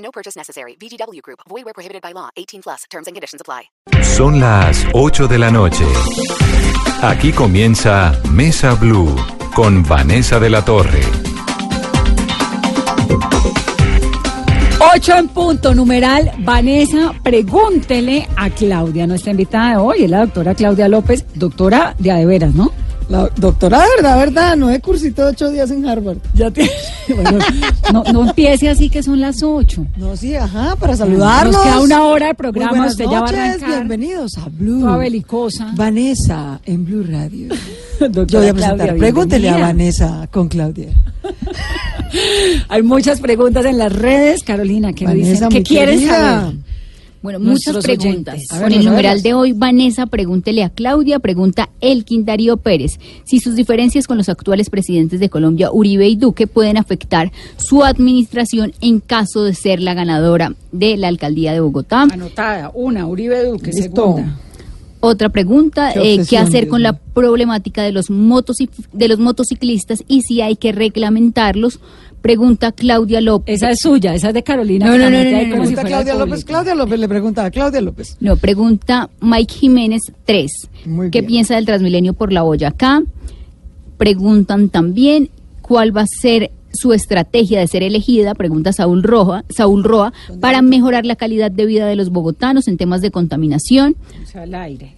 No purchase necessary. VGW Group. Void where prohibited by law. 18 plus. Terms and conditions apply. Son las 8 de la noche. Aquí comienza Mesa Blue con Vanessa de la Torre. 8 en punto, numeral. Vanessa, pregúntele a Claudia, nuestra invitada de hoy, es la doctora Claudia López, doctora de Adeveras, ¿no? La doctora, verdad, verdad, no he cursito ocho días en Harvard. Ya tiene. Bueno, no, no empiece así que son las 8. No, sí, ajá, para saludarlos. Nos queda una hora de programa, Muy buenas usted ya va a noches, arrancar. bienvenidos a Blue. Toda belicosa. Vanessa en Blue Radio. Doctora Yo voy a presentar. Claudia, Pregúntele a. Vanessa con Claudia. Hay muchas preguntas en las redes, Carolina, ¿qué Vanessa, dicen? ¿Qué muy quieren querida. saber? Bueno, muchas preguntas. ver, Con el numeral de hoy, Vanessa, pregúntele a Claudia, pregunta Elkin Darío Pérez, si sus diferencias con los actuales presidentes de Colombia, Uribe y Duque, pueden afectar su administración en caso de ser la ganadora de la alcaldía de Bogotá. Anotada, una, Uribe Duque, Listo. segunda. Otra pregunta, Qué eh, ¿qué hacer con la problemática de los, motoci- de los motociclistas y si hay que reglamentarlos? Pregunta Claudia López. Esa es suya, esa es de Carolina. No, no, no, no, no, no. si Claudia. López. Claudia López le pregunta a Claudia López. No, pregunta Mike Jiménez 3. Muy ¿Qué bien. piensa del Transmilenio por la Boyacá? Preguntan también cuál va a ser su estrategia de ser elegida, pregunta Saúl Roja, Saúl Roa, para mejorar la calidad de vida de los bogotanos en temas de contaminación, O sea, al aire.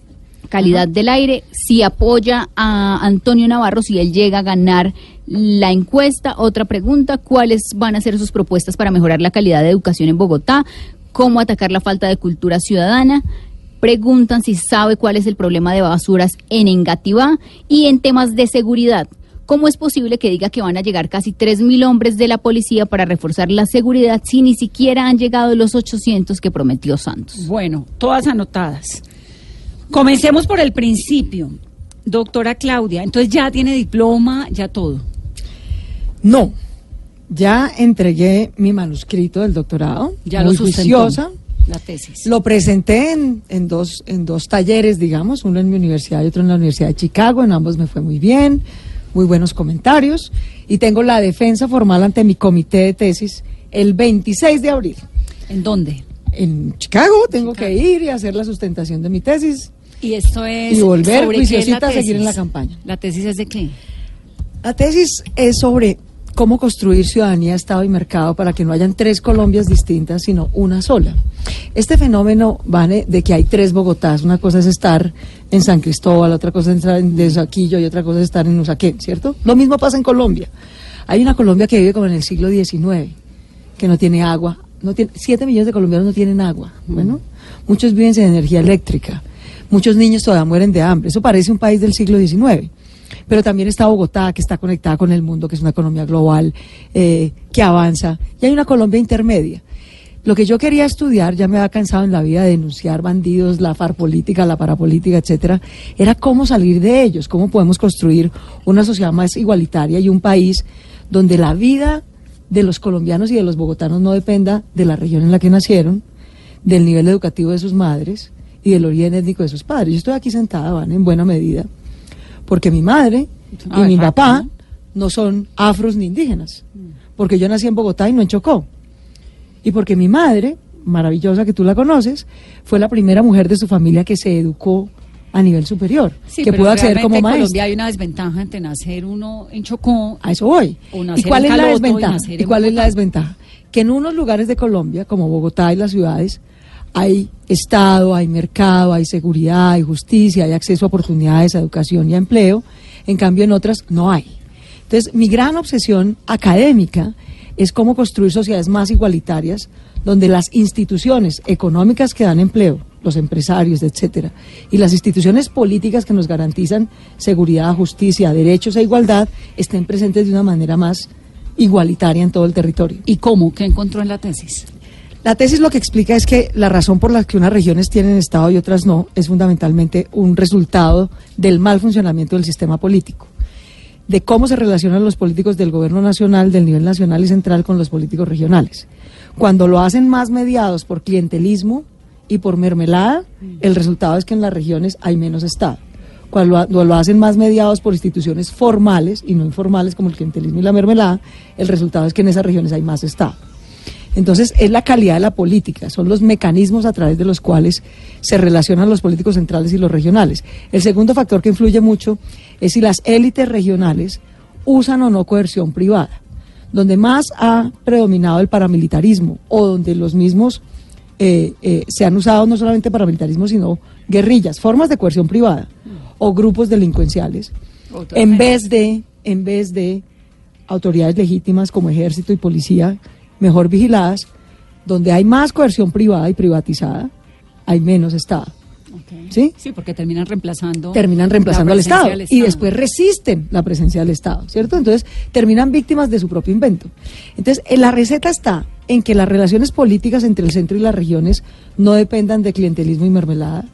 calidad del aire, si apoya a Antonio Navarro, si él llega a ganar la encuesta. Otra pregunta, ¿cuáles van a ser sus propuestas para mejorar la calidad de educación en Bogotá? ¿Cómo atacar la falta de cultura ciudadana? Preguntan si sabe cuál es el problema de basuras en Engativá y en temas de seguridad. ¿Cómo es posible que diga que van a llegar casi 3.000 hombres de la policía para reforzar la seguridad si ni siquiera han llegado los 800 que prometió Santos? Bueno, todas anotadas. Comencemos por el principio. Doctora Claudia, entonces ya tiene diploma, ya todo. No, ya entregué mi manuscrito del doctorado. Ya muy lo juiciosa. La tesis. Lo presenté en, en dos, en dos talleres, digamos, uno en mi universidad y otro en la Universidad de Chicago. En ambos me fue muy bien, muy buenos comentarios. Y tengo la defensa formal ante mi comité de tesis el 26 de abril. ¿En dónde? En Chicago tengo que ir y hacer la sustentación de mi tesis. Y esto es. Y volver ¿sobre qué es la juiciosita a seguir en la campaña. ¿La tesis es de qué? La tesis es sobre cómo construir ciudadanía, Estado y mercado para que no hayan tres Colombias distintas, sino una sola. Este fenómeno, Vane, de que hay tres Bogotás, una cosa es estar en San Cristóbal, otra cosa es estar en Desaquillo y otra cosa es estar en Usaquén, ¿cierto? Lo mismo pasa en Colombia. Hay una Colombia que vive como en el siglo XIX, que no tiene agua. No tiene, siete millones de colombianos no tienen agua. Bueno, muchos viven sin energía eléctrica. Muchos niños todavía mueren de hambre. Eso parece un país del siglo XIX. Pero también está Bogotá, que está conectada con el mundo, que es una economía global, eh, que avanza. Y hay una Colombia intermedia. Lo que yo quería estudiar, ya me había cansado en la vida de denunciar bandidos, la farpolítica, la parapolítica, etcétera, era cómo salir de ellos, cómo podemos construir una sociedad más igualitaria y un país donde la vida de los colombianos y de los bogotanos no dependa de la región en la que nacieron, del nivel educativo de sus madres y del origen étnico de sus padres. Yo estoy aquí sentada, van, en buena medida, porque mi madre y Ah, mi papá ¿no? son afros ni indígenas, porque yo nací en Bogotá y no en Chocó. Y porque mi madre, maravillosa que tú la conoces, fue la primera mujer de su familia que se educó a nivel superior, Sí, que pudo acceder como en maestra. Colombia hay una desventaja entre nacer uno en Chocó. A eso voy. O ¿Y cuál en es la y desventaja? nacer ¿Y en es la desventaja? Que en unos lugares de Colombia, como Bogotá y las ciudades, hay Estado, hay mercado, hay seguridad, hay justicia, hay acceso a oportunidades, a educación y a empleo. En cambio, en otras no hay. Entonces, mi gran obsesión académica es cómo construir sociedades más igualitarias, donde las instituciones económicas que dan empleo, los empresarios, etcétera, y las instituciones políticas que nos garantizan seguridad, justicia, derechos e igualdad estén presentes de una manera más igualitaria en todo el territorio. ¿Y cómo? ¿Qué encontró en la tesis? La tesis lo que explica es que la razón por la que unas regiones tienen Estado y otras no es fundamentalmente un resultado del mal funcionamiento del sistema político, de cómo se relacionan los políticos del gobierno nacional, del nivel nacional y central con los políticos regionales. Cuando lo hacen más mediados por clientelismo y por mermelada, el resultado es que en las regiones hay menos Estado. Cuando lo, lo hacen más mediados por instituciones formales y no informales como el clientelismo y la mermelada, el resultado es que en esas regiones hay más Estado. Entonces, es la calidad de la política, son los mecanismos a través de los cuales se relacionan los políticos centrales y los regionales. El segundo factor que influye mucho es si las élites regionales usan o no coerción privada. Donde más ha predominado el paramilitarismo o donde los mismos eh, eh, se han usado no solamente paramilitarismo, sino guerrillas, formas de coerción privada o grupos delincuenciales, en vez de, en vez de autoridades legítimas como ejército y policía mejor vigiladas, donde hay más coerción privada y privatizada, hay menos Estado. ¿Sí? Sí, porque terminan reemplazando. Terminan reemplazando la al Estado, y después resisten la presencia del Estado, ¿cierto? Entonces terminan víctimas de su propio invento. Entonces, en la receta está en que las relaciones políticas entre el centro y las regiones no dependan de clientelismo y mermelada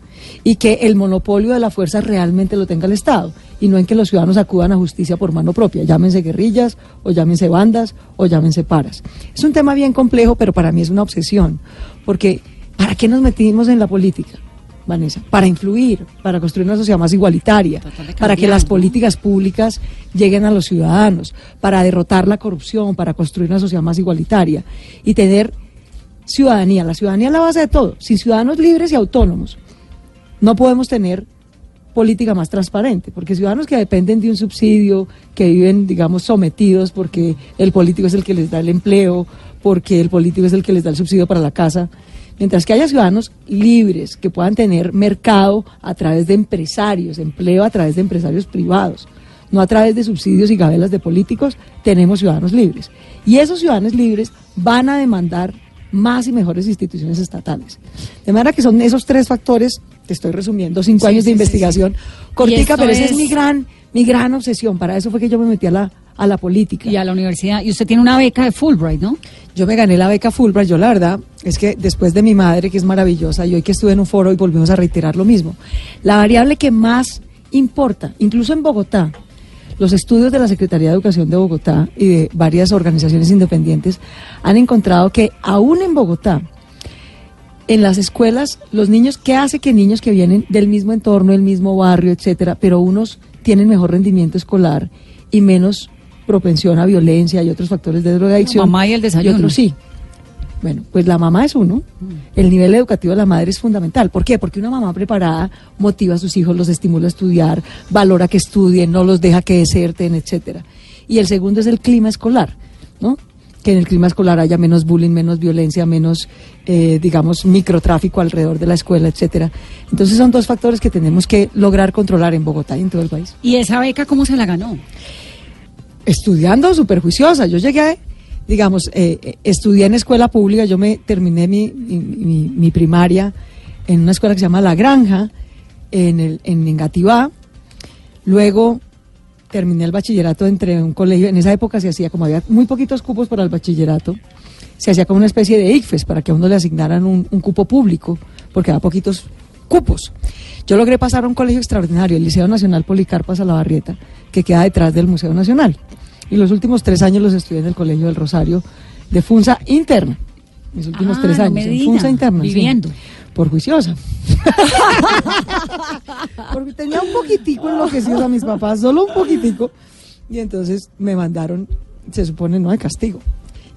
y que el monopolio de la fuerza realmente lo tenga el Estado y no en que los ciudadanos acudan a justicia por mano propia, llámense guerrillas o llámense bandas o llámense paras. Es un tema bien complejo, pero para mí es una obsesión, porque ¿para qué nos metimos en la política? Vanessa, para influir, para construir una sociedad más igualitaria, para que las políticas públicas lleguen a los ciudadanos, para derrotar la corrupción, para construir una sociedad más igualitaria y tener ciudadanía. La ciudadanía es la base de todo. Sin ciudadanos libres y autónomos, no podemos tener política más transparente, porque ciudadanos que dependen de un subsidio, que viven, digamos, sometidos porque el político es el que les da el empleo, porque el político es el que les da el subsidio para la casa, mientras que haya ciudadanos libres que puedan tener mercado a través de empresarios, empleo a través de empresarios privados, no a través de subsidios y gabelas de políticos, tenemos ciudadanos libres. Y esos ciudadanos libres van a demandar más y mejores instituciones estatales. De manera que son esos tres factores, te estoy resumiendo, cinco Sí, años de sí, investigación, cortica, pero esa es es- mi gran, mi gran obsesión. Para eso fue que yo me metí a la, a la política. Y a la universidad. Y usted tiene una beca de Fulbright, ¿no? Yo me gané la beca Fulbright, yo la verdad es que después de mi madre, que es maravillosa, y hoy que estuve en un foro y volvimos a reiterar lo mismo, la variable que más importa, incluso en Bogotá, los estudios de la Secretaría de Educación de Bogotá y de varias organizaciones independientes han encontrado que aún en Bogotá, en las escuelas, los niños, ¿qué hace que niños que vienen del mismo entorno, del mismo barrio, etcétera, pero unos tienen mejor rendimiento escolar y menos propensión a violencia y otros factores de drogadicción? La mamá y el desayuno. otros sí. Bueno, pues la mamá es uno. El nivel educativo de la madre es fundamental. ¿Por qué? Porque una mamá preparada motiva a sus hijos, los estimula a estudiar, valora que estudien, no los deja que deserten, etcétera. Y el segundo es el clima escolar, ¿no? Que en el clima escolar haya menos bullying, menos violencia, menos, eh, digamos, microtráfico alrededor de la escuela, etcétera. Entonces son dos factores que tenemos que lograr controlar en Bogotá y en todo el país. ¿Y esa beca cómo se la ganó? estudiando súper juiciosa. Yo llegué, digamos, eh, eh, estudié en escuela pública, yo me terminé mi, mi, mi- mi primaria en una escuela que se llama La Granja, en, el, en Engativá. Luego terminé el bachillerato entre un colegio, en esa época se hacía, como había muy poquitos cupos para el bachillerato, se hacía como una especie de ICFES para que a uno le asignaran un, un cupo público, porque había poquitos cupos. Yo logré pasar a un colegio extraordinario, el Liceo Nacional Policarpa Salabarrieta, que queda detrás del Museo Nacional. Y los últimos tres años los estudié en el Colegio del Rosario de Funza interna. Mis últimos Ah, tres años, en Funza interna. sí. Por juiciosa. Porque tenía un poquitico enloquecidos a mis papás, solo un poquitico. Y entonces me mandaron, se supone, no de castigo.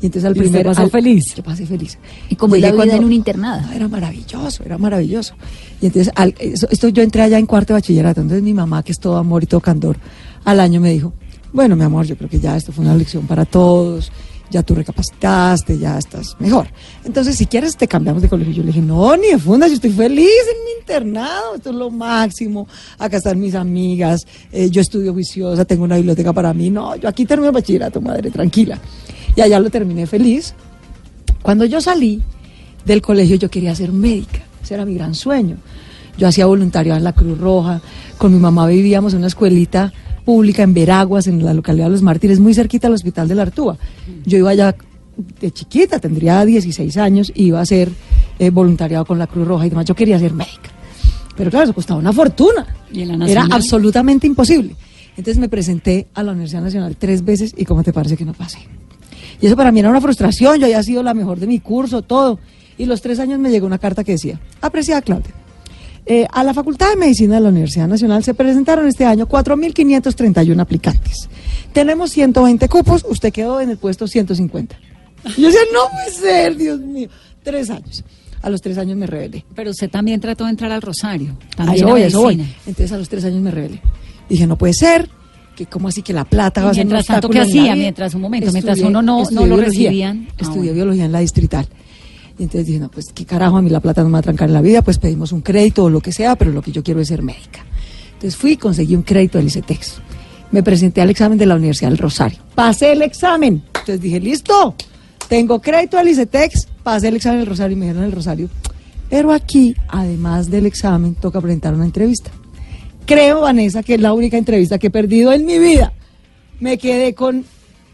Y entonces al ¿Y usted primer pasó al- feliz? Yo pasé feliz. Y como es Llegué la vida cuando- en un internado. no, era maravilloso, era maravilloso. Y entonces, al- eso- esto yo entré allá en cuarto de bachillerato, entonces mi mamá, que es todo amor y todo candor, al año me dijo, bueno, mi amor, yo creo que ya esto fue una lección para todos, ya tú recapacitaste, ya estás mejor. Entonces, si quieres, te cambiamos de colegio. Yo le dije, no, ni de funda, yo estoy feliz en mi internado, esto es lo máximo, acá están mis amigas, eh, yo estudio juiciosa, tengo una biblioteca para mí, no, yo aquí termino bachillerato, madre, tranquila. Y allá lo terminé feliz. Cuando yo salí del colegio yo quería ser médica, ese era mi gran sueño. Yo hacía voluntariado en la Cruz Roja, con mi mamá vivíamos en una escuelita pública en Veraguas, en la localidad de Los Mártires, muy cerquita al Hospital de la Artúa. Yo iba allá de chiquita, tendría 16 años, iba a hacer eh, voluntariado con la Cruz Roja y demás. Yo quería ser médica. Pero claro, eso costaba una fortuna. ¿Y en la Era absolutamente imposible. Entonces me presenté a la Universidad Nacional tres veces y ¿cómo te parece que no pasé? Y eso para mí era una frustración, yo había sido la mejor de mi curso, todo. Y los tres años me llegó una carta que decía, apreciada Claudia, eh, a la Facultad de Medicina de la Universidad Nacional se presentaron este año 4.531 aplicantes. Tenemos 120 cupos, usted quedó en el puesto 150. Y yo decía, no puede ser, Dios mío. Tres años. A los tres años me rebelé. Pero usted también trató de entrar al Rosario. También eso a voy, a eso voy. Entonces a los tres años me rebelé. Dije, no puede ser, que cómo así que la plata Y va a ser un mientras tanto, ¿qué hacía? Mientras, un momento, mientras uno no- no estudié lo recibían. Ah, Estudié bueno. biología en la distrital. Y entonces dije, no, pues qué carajo, a mí la plata no me va a trancar en la vida, pues pedimos un crédito o lo que sea, pero lo que yo quiero es ser médica. Entonces fui y conseguí un crédito del ICETEX. Me presenté al examen de la Universidad del Rosario. Pasé el examen. Entonces dije, listo, tengo crédito del ICETEX, pasé el examen del Rosario y me dijeron el Rosario. Pero aquí, además del examen, toca presentar una entrevista. Creo, Vanessa, que es la única entrevista que he perdido en mi vida. Me quedé con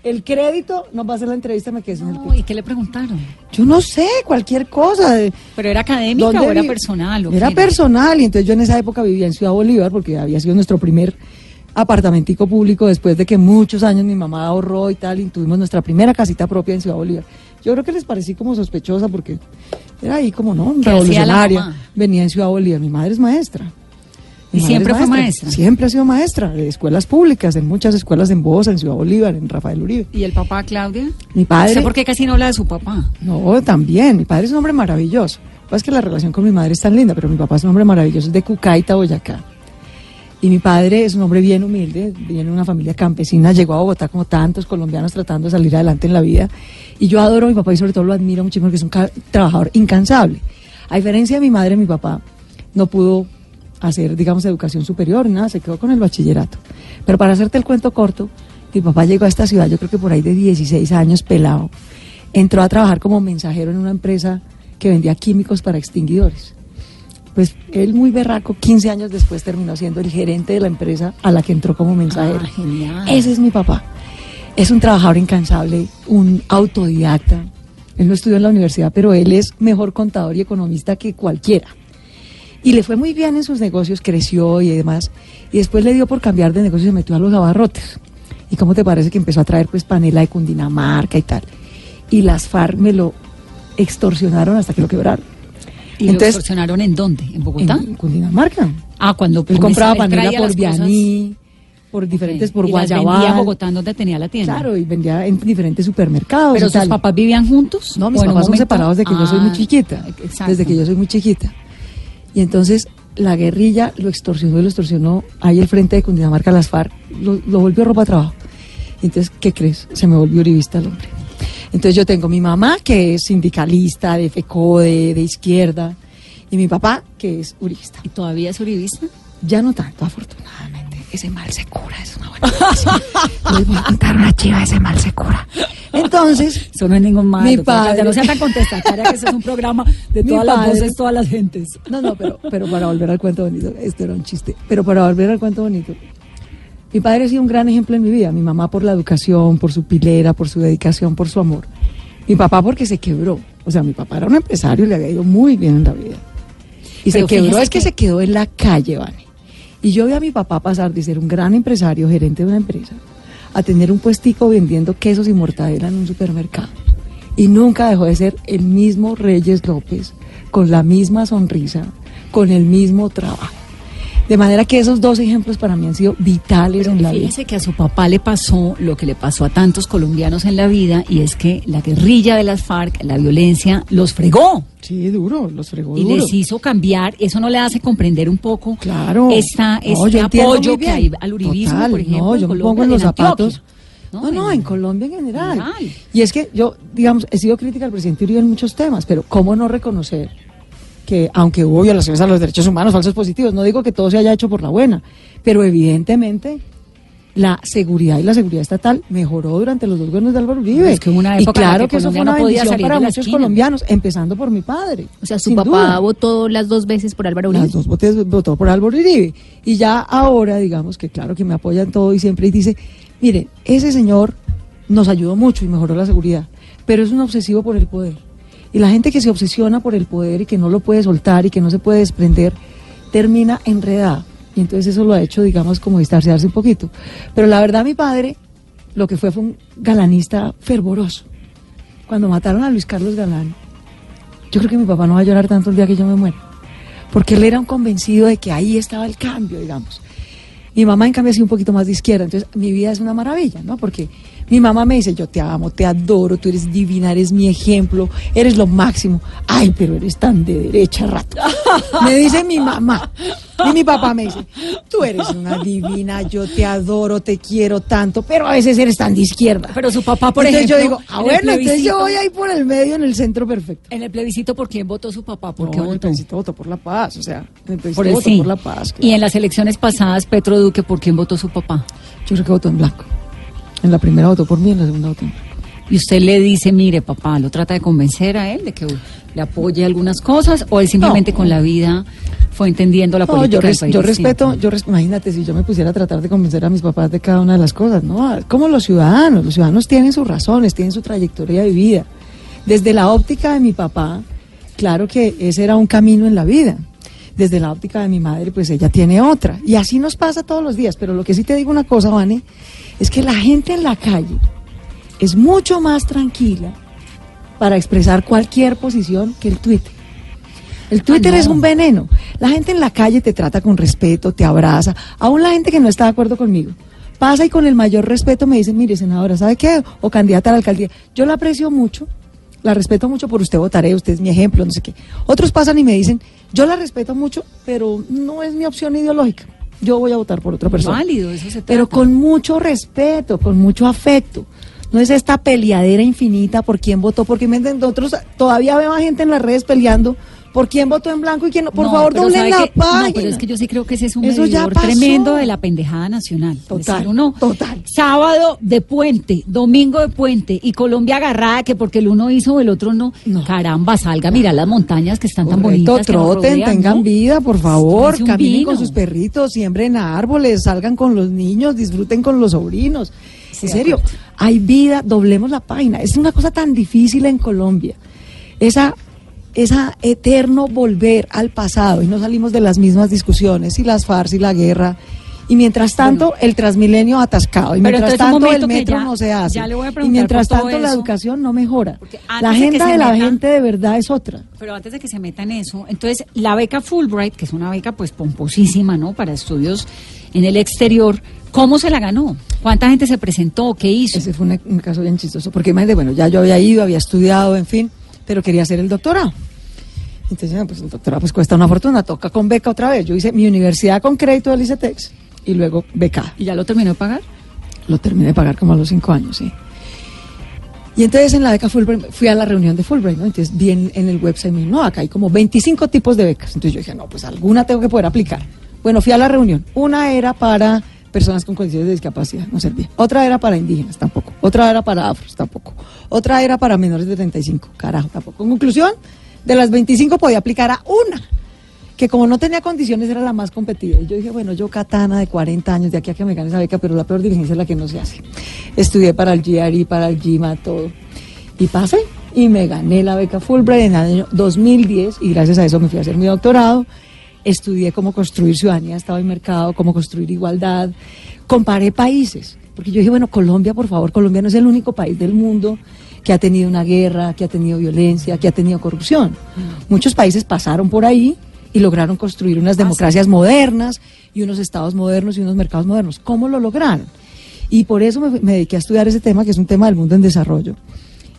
el crédito, no pasé la entrevista, me quedé sin el No, cupo. ¿Y qué le preguntaron? Yo no sé, cualquier cosa. ¿Pero era académica ¿dónde o era personal? o Era qué personal, y entonces yo en esa época vivía en Ciudad Bolívar, porque había sido nuestro primer apartamentico público después de que muchos años mi mamá ahorró y tal, y tuvimos nuestra primera casita propia en Ciudad Bolívar. Yo creo que les parecí como sospechosa porque era ahí como, ¿no? ¿Qué hacía la Revolucionaria. Venía en Ciudad Bolívar. Mi madre es maestra. ¿Y siempre es fue maestra? Siempre ha sido maestra de escuelas públicas, en muchas escuelas en Bosa, en Ciudad Bolívar, en Rafael Uribe. ¿Y el papá, Claudia? Mi padre. ¿Sé por qué casi no habla de su papá? No, también. Mi padre es un hombre maravilloso. Lo que es que la relación con mi madre es tan linda, pero mi papá es un hombre maravilloso, es de Cucaita, Boyacá. Y mi padre es un hombre bien humilde, viene de una familia campesina, llegó a Bogotá como tantos colombianos tratando de salir adelante en la vida. Y yo adoro a mi papá y sobre todo lo admiro muchísimo porque es un trabajador incansable. A diferencia de mi madre, mi papá no pudo hacer, digamos, educación superior, nada, se quedó con el bachillerato. Pero para hacerte el cuento corto, mi papá llegó a esta ciudad, yo creo que por ahí de 16 años, pelado. Entró a trabajar como mensajero en una empresa que vendía químicos para extinguidores. Pues él muy berraco, 15 años después terminó siendo el gerente de la empresa a la que entró como mensajero. Ah, genial. Ese es mi papá. Es un trabajador incansable, un autodidacta. Él no estudió en la universidad, pero él es mejor contador y economista que cualquiera. Y le fue muy bien en sus negocios, creció y demás. Y después le dio por cambiar de negocio y se metió a los abarrotes. ¿Y cómo te parece que empezó a traer pues panela de Cundinamarca y tal? Y las FARC me lo extorsionaron hasta que lo quebraron. ¿Y lo extorsionaron en dónde? ¿En Bogotá? En Cundinamarca. Ah, cuando Él compraba panela por cosas- Vianí, por diferentes, por y las vendía Guayabal. en Bogotá, donde tenía la tienda. Claro, y vendía en diferentes supermercados. ¿Pero sus tal. papás vivían juntos? No, mis ¿O en un papás son momento- separados desde que yo soy muy Ah, chiquita. Exacto. Desde que yo soy muy chiquita. Y entonces la guerrilla lo extorsionó y lo extorsionó ahí el frente de Cundinamarca, las FARC, lo, lo volvió ropa a trabajo. Y entonces, ¿qué crees? Se me volvió uribista el hombre. Entonces yo tengo mi mamá, que es sindicalista, de FECO, de, de izquierda, y mi papá, que es uribista. ¿Y todavía es uribista? Ya no tanto, afortunadamente. Ese mal se cura, es una buena noticia. Les voy a contar una chiva, ese mal se cura. Entonces, Eso no es ningún mal. Mi padre. No sea tan contestataria que este es un programa de todas las padre. voces, todas las gentes. No, no, pero, pero para volver al cuento bonito, esto era un chiste, pero para volver al cuento bonito, mi padre ha sido un gran ejemplo en mi vida, mi mamá por la educación, por su pilera, por su dedicación, por su amor, mi papá porque se quebró, o sea, mi papá era un empresario y le había ido muy bien en la vida, y Pero se quebró, es que, que- se quedó en la calle, Vane, y yo vi a mi papá pasar de ser un gran empresario, gerente de una empresa, a tener un puestico vendiendo quesos y mortadela en un supermercado. Y nunca dejó de ser el mismo Reyes López, con la misma sonrisa, con el mismo trabajo. De manera que esos dos ejemplos para mí han sido vitales en la vida. Que a su papá le pasó lo que le pasó a tantos colombianos en la vida y es que la guerrilla de las FARC, la violencia, los fregó Sí, duro, los fregó y duro. les hizo cambiar. Eso no le hace comprender un poco Claro. esta, No, este apoyo que hay al uribismo, Total, por ejemplo. No, en yo me Colombia, pongo en los zapatos. No, no, en Colombia en general. general. Y es que yo, digamos, he sido crítica al presidente Uribe en muchos temas, pero ¿cómo no reconocer que, aunque hubo violaciones a los derechos humanos, falsos positivos, no digo que todo se haya hecho por la buena, pero evidentemente la seguridad y la seguridad estatal mejoró durante los dos gobiernos de Álvaro Uribe. Es que una y época la claro que que eso fue una no bendición salir para muchos esquina. colombianos, empezando por mi padre. O sea, su papá duda. votó las dos veces por Álvaro Uribe. Las dos votos votó por Álvaro Uribe. Y ya ahora, digamos que claro que me apoya en todo y siempre y dice, mire, ese señor nos ayudó mucho y mejoró la seguridad. pero es un obsesivo por el poder. Y la gente que se obsesiona por el poder y que no lo puede soltar y que no se puede desprender, termina enredada. Y entonces eso lo ha hecho, digamos, como distanciarse un poquito. Pero la verdad, mi padre, lo que fue fue un galanista fervoroso. Cuando mataron a Luis Carlos Galán, yo creo que mi papá no va a llorar tanto el día que yo me muera. Porque él era un convencido de que ahí estaba el cambio, digamos. Mi mamá, en cambio, ha sido un poquito más de izquierda. Entonces, mi vida es una maravilla, ¿no? Porque mi mamá me dice, yo te amo, te adoro, tú eres divina, eres mi ejemplo, eres lo máximo. Ay, pero eres tan de derecha, rato. Me dice mi mamá. Y mi papá me dice, tú eres una divina, yo te adoro, te quiero tanto, pero a veces eres tan de izquierda. Pero su papá, por entonces ejemplo, yo digo, ah, bueno, entonces yo voy ahí por el medio, en el centro perfecto. En el plebiscito, ¿por quién votó su papá? ¿Por No, qué en el votó? plebiscito votó por la paz, o sea, en el plebiscito Por el votó sí. por la paz. Y en las elecciones pasadas, Petro Duque, ¿por quién votó su papá? Yo creo que votó en blanco. En la primera votó por mí, en la segunda votó en blanco. Y usted le dice, mire, papá, ¿lo trata de convencer a él de que le apoye algunas cosas? ¿O él simplemente No. con la vida fue entendiendo la No, política yo, del res- país yo respeto, yo res- imagínate si yo me pusiera a tratar de convencer a mis papás de cada una de las cosas, ¿no? Como los ciudadanos, los ciudadanos tienen sus razones, tienen su trayectoria de vida. Desde la óptica de mi papá, claro que ese era un camino en la vida. Desde la óptica de mi madre, pues ella tiene otra. Y así nos pasa todos los días. Pero lo que sí te digo una cosa, Vane, es que la gente en la calle es mucho más tranquila para expresar cualquier posición que el Twitter. El Twitter no. es un veneno. La gente en la calle te trata con respeto, te abraza. Aún la gente que no está de acuerdo conmigo. Pasa y con el mayor respeto me dice, mire, senadora, ¿sabe qué? O candidata a la alcaldía. Yo la aprecio mucho, la respeto mucho, por usted votaré, usted es mi ejemplo, no sé qué. Otros pasan y me dicen, yo la respeto mucho, pero no es mi opción ideológica. Yo voy a votar por otra persona. Válido, eso se Pero con mucho respeto, con mucho afecto. No es esta peleadera infinita por quién votó, porque nosotros todavía veo a gente en las redes peleando por quién votó en blanco y quién no. Por No, favor, doblen la que- no, página. pero es que yo sí creo que ese es un Eso medidor tremendo de la pendejada nacional. Total, Decir uno, total. Sábado de puente, domingo de puente y Colombia agarrada que porque el uno hizo el otro no. No. Caramba, salga, mira las montañas que están tan bonitas. que troten, rodean, tengan ¿no? vida, por favor, caminen con sus perritos, siembren árboles, salgan con los niños, disfruten con los sobrinos. Sí, en serio, hay vida, doblemos la página. Es una cosa tan difícil en Colombia. Esa, esa eterno volver al pasado y no salimos de las mismas discusiones y las FARC y la guerra. Y mientras tanto, el Transmilenio atascado. Y mientras tanto, el metro ya- no se hace. y mientras tanto, la educación no mejora. La agenda de la meta- gente de verdad es otra. Pero antes de que se meta en eso, entonces la beca Fulbright, que es una beca pues pomposísima, ¿no? Para estudios en el exterior, ¿cómo se la ganó? ¿Cuánta gente se presentó? ¿Qué hizo? Ese fue un, un caso bien chistoso, porque imagínate, bueno, ya yo había ido, había estudiado, en fin, pero quería hacer el doctorado. Entonces, no, pues el doctorado pues cuesta una fortuna, toca con beca otra vez. Yo hice mi universidad con crédito del ICETEX y luego beca. ¿Y ya lo terminó de pagar? Lo terminé de pagar como a los cinco años, sí. Y entonces en la beca Fulbright, fui a la reunión de Fulbright, ¿no? Entonces vi en, en el website, me dijo, no, acá hay como 25 tipos de becas. Entonces yo dije, no, pues alguna tengo que poder aplicar. Bueno, fui a la reunión. Una era para personas con condiciones de discapacidad, no servía. Otra era para indígenas, tampoco. Otra era para afros, tampoco. Otra era para menores de 35, carajo, tampoco. En conclusión, de las 25 podía aplicar a una que como no tenía condiciones era la más competida. Y yo dije, bueno, yo katana de 40 años, de aquí a que me gane esa beca, pero la peor diligencia es la que no se hace. Estudié para el GRE, para el GIMA, todo. Y pasé y me gané la beca Fulbright en el año 2010 y gracias a eso me fui a hacer mi doctorado. Estudié cómo construir ciudadanía, estado y mercado, cómo construir igualdad. Comparé países, porque yo dije, bueno, Colombia, por favor, Colombia no es el único país del mundo que ha tenido una guerra, que ha tenido violencia, que ha tenido corrupción. Muchos países pasaron por ahí y lograron construir unas democracias modernas y unos estados modernos y unos mercados modernos. ¿Cómo lo lograron? Y por eso me, me dediqué a estudiar ese tema, que es un tema del mundo en desarrollo.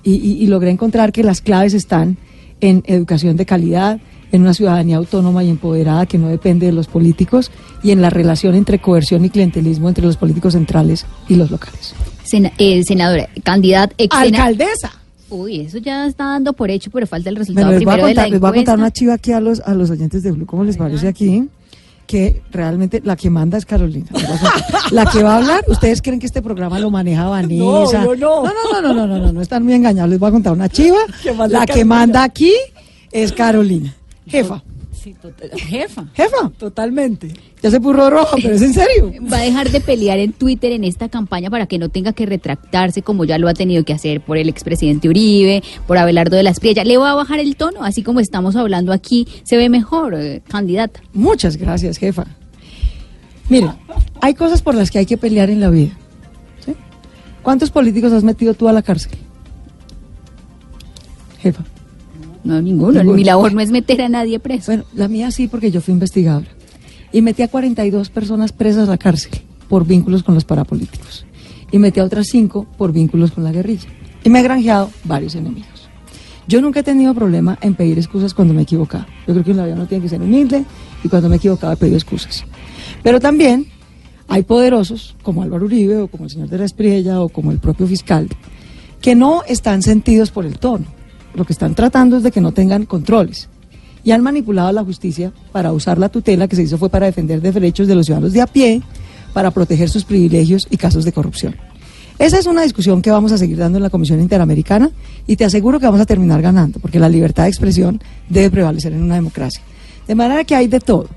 Y, y- y logré encontrar que las claves están en educación de calidad, en una ciudadanía autónoma y empoderada que no depende de los políticos y en la relación entre coerción y clientelismo entre los políticos centrales y los locales. Sena- eh, senadora, candidata, ex ¡Alcaldesa! Uy, eso ya está dando por hecho, pero falta el Bueno, resultado les voy, a primero de la contar, les voy a contar una chiva aquí a los, a los oyentes de Blue, ¿cómo les parece aquí? Que realmente la que manda es Carolina. La que va a hablar, ¿ustedes creen que este programa lo maneja Vanessa? No, no, no. No, no, no, no, no, no, no, no están muy engañados. Les voy a contar una chiva. La que manda aquí es Carolina. Jefa. Sí, total- jefa. Jefa, totalmente. Ya se puso roja, pero es en serio. Va a dejar de pelear en Twitter en esta campaña para que no tenga que retractarse como ya lo ha tenido que hacer por el expresidente Uribe, por Abelardo de la Espriella. Le va a bajar el tono, así como estamos hablando aquí, se ve mejor, eh, candidata. Muchas gracias, jefa. Mire, hay cosas por las que hay que pelear en la vida. ¿sí? ¿Cuántos políticos has metido tú a la cárcel? Jefa. No, ninguno. Ninguno. Mi labor no es meter a nadie preso. Bueno, la mía sí, porque yo fui investigadora. Y metí a 42 personas presas a la cárcel por vínculos con los parapolíticos. Y metí a otras 5 por vínculos con la guerrilla. Y me he granjeado varios enemigos. Yo nunca he tenido problema en pedir excusas cuando me he equivocado. Yo creo que en la vida uno tiene que ser humilde y cuando me he equivocado he pedido excusas. Pero también hay poderosos, como Álvaro Uribe o como el señor de la Espriella o como el propio fiscal, que no están sentidos por el tono. Lo que están tratando es de que no tengan controles. Y han manipulado la justicia para usar la tutela que se hizo fue para defender de derechos de los ciudadanos de a pie, para proteger sus privilegios y casos de corrupción. Esa es una discusión que vamos a seguir dando en la Comisión Interamericana y te aseguro que vamos a terminar ganando, porque la libertad de expresión debe prevalecer en una democracia. De manera que hay de todo.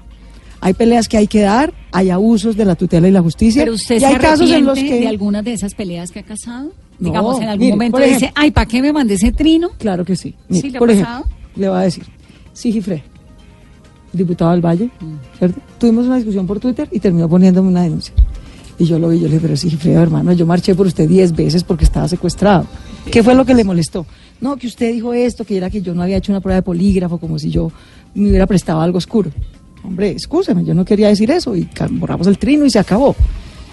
Hay peleas que hay que dar, hay abusos de la tutela y la justicia. Pero usted y se hay casos en los que de algunas de esas peleas que ha casado. No, Digamos, en algún mire, momento por dice, ejemplo- ay, ¿para qué me mandé ese trino? Claro que sí. ¿Sí le ha por pasado? ejemplo, le voy a decir, Sigifre, diputado del Valle, Mm. ¿cierto? Tuvimos una discusión por Twitter y terminó poniéndome una denuncia. Y yo lo vi, yo le dije, pero Sigifre, hermano, yo marché por usted 10 veces porque estaba secuestrado. ¿Qué fue lo que le molestó? No, que usted dijo esto, que era que yo no había hecho una prueba de polígrafo, como si yo me hubiera prestado algo oscuro. Hombre, excúseme, yo no quería decir eso y borramos el trino y se acabó.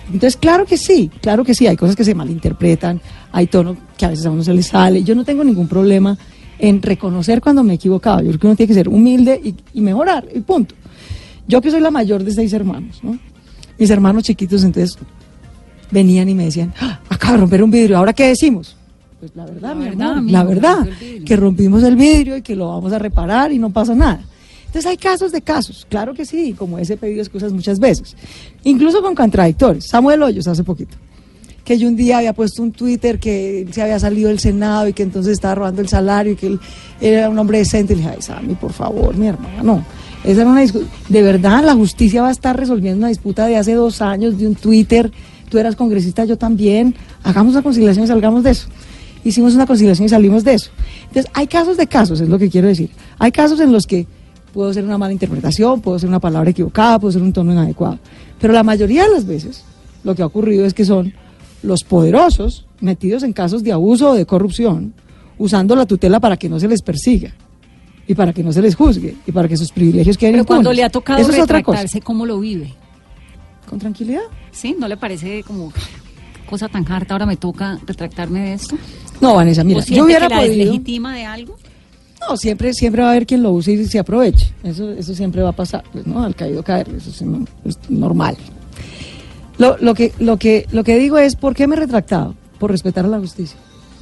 Entonces, claro que sí, claro que sí, hay cosas que se malinterpretan, hay tonos que a veces a uno se le sale. Yo no tengo ningún problema en reconocer cuando me he equivocado. Yo creo que uno tiene que ser humilde y, y mejorar, y punto. Yo que soy la mayor de seis hermanos, ¿no? Mis hermanos chiquitos, entonces, venían y me decían, "Ah, acaba de romper un vidrio, ¿ahora qué decimos? Pues la verdad, La mi verdad, amor, amigo, la verdad, que rompimos el vidrio y que lo vamos a reparar y no pasa nada. Entonces hay casos de casos, claro que sí, como ese pedido excusas muchas veces, incluso con contradictores. Samuel Hoyos hace poquito, que yo un día había puesto un Twitter que él se había salido del Senado y que entonces estaba robando el salario y que él era un hombre decente. Y le dije, ay, Sammy, por favor, mi hermana, no. Esa era una. De verdad, la justicia va a estar resolviendo una disputa de hace dos años de un Twitter. Tú eras congresista, yo también. Hagamos una conciliación y salgamos de eso. Hicimos una conciliación y salimos de eso. Entonces, hay casos de casos, es lo que quiero decir. Hay casos en los que puedo ser una mala interpretación, puedo ser una palabra equivocada, puedo ser un tono inadecuado. Pero la mayoría de las veces lo que ha ocurrido es que son los poderosos metidos en casos de abuso o de corrupción, usando la tutela para que no se les persiga y para que no se les juzgue y para que sus privilegios queden Pero cuando impunes. le ha tocado Eso es otra cosa. retractarse, ¿cómo lo vive? Con tranquilidad. ¿Sí? ¿No le parece como cosa tan harta ahora me toca retractarme de esto? No, Vanessa, mira, ¿O siente yo hubiera que la podido... de algo? No, siempre, siempre va a haber quien lo use y se aproveche. Eso, eso siempre va a pasar, pues, ¿no? Al caído caer, eso es normal. Lo, lo, que, lo, que, lo que digo es, ¿por qué me he retractado? Por respetar a la justicia.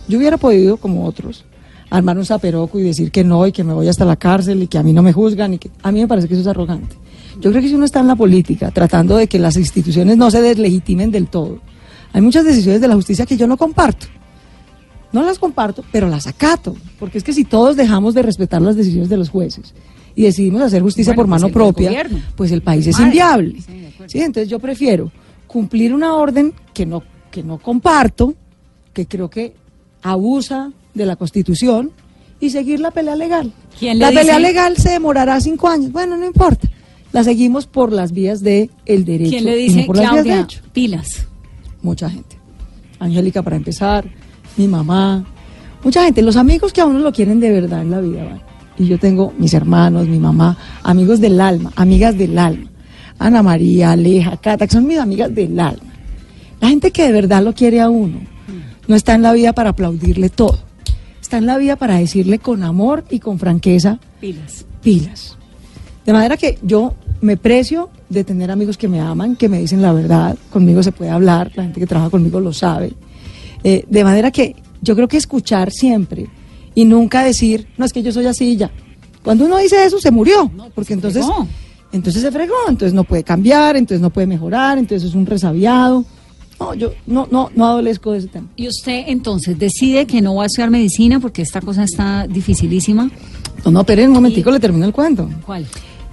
Yo hubiera podido, como otros, armar un zaperoco y decir que no y que me voy hasta la cárcel y que a mí no me juzgan y que a mí me parece que eso es arrogante. Yo creo que si uno está en la política tratando de que las instituciones no se deslegitimen del todo, hay muchas decisiones de la justicia que yo no comparto. No las comparto, pero las acato, porque es que si todos dejamos de respetar las decisiones de los jueces y decidimos hacer justicia Bueno, por pues mano el propia, gobierno. pues el país es inviable. Sí, entonces yo prefiero cumplir una orden que no que no comparto, que creo que abusa de la Constitución y seguir la pelea legal. ¿Quién le La pelea dice- legal se demorará cinco años. Bueno, no importa. La seguimos por las vías del el derecho. ¿Quién le dice, no por las vías de Claudia, hecho pilas? mucha gente. Angélica para empezar, mi mamá, mucha gente, los amigos que a uno lo quieren de verdad en la vida, ¿vale? Y yo tengo mis hermanos, mi mamá, amigos del alma, amigas del alma. Ana María, Aleja, Cata, que son mis amigas del alma. La gente que de verdad lo quiere a uno, no está en la vida para aplaudirle todo. Está en la vida para decirle con amor y con franqueza, Pilas. pilas. De manera que yo me precio de tener amigos que me aman, que me dicen la verdad, conmigo se puede hablar, la gente que trabaja conmigo lo sabe. Eh, de manera que yo creo que escuchar siempre y nunca decir, no es que yo soy así y ya. Cuando uno dice eso, se murió, porque se entonces, entonces se fregó, entonces no puede cambiar, entonces no puede mejorar, entonces es un resabiado. No, yo no, no, no adolezco de ese tema. Y usted entonces decide que no va a estudiar medicina porque esta cosa está dificilísima. No, no, pero un momentico le termino el cuento. ¿Cuál?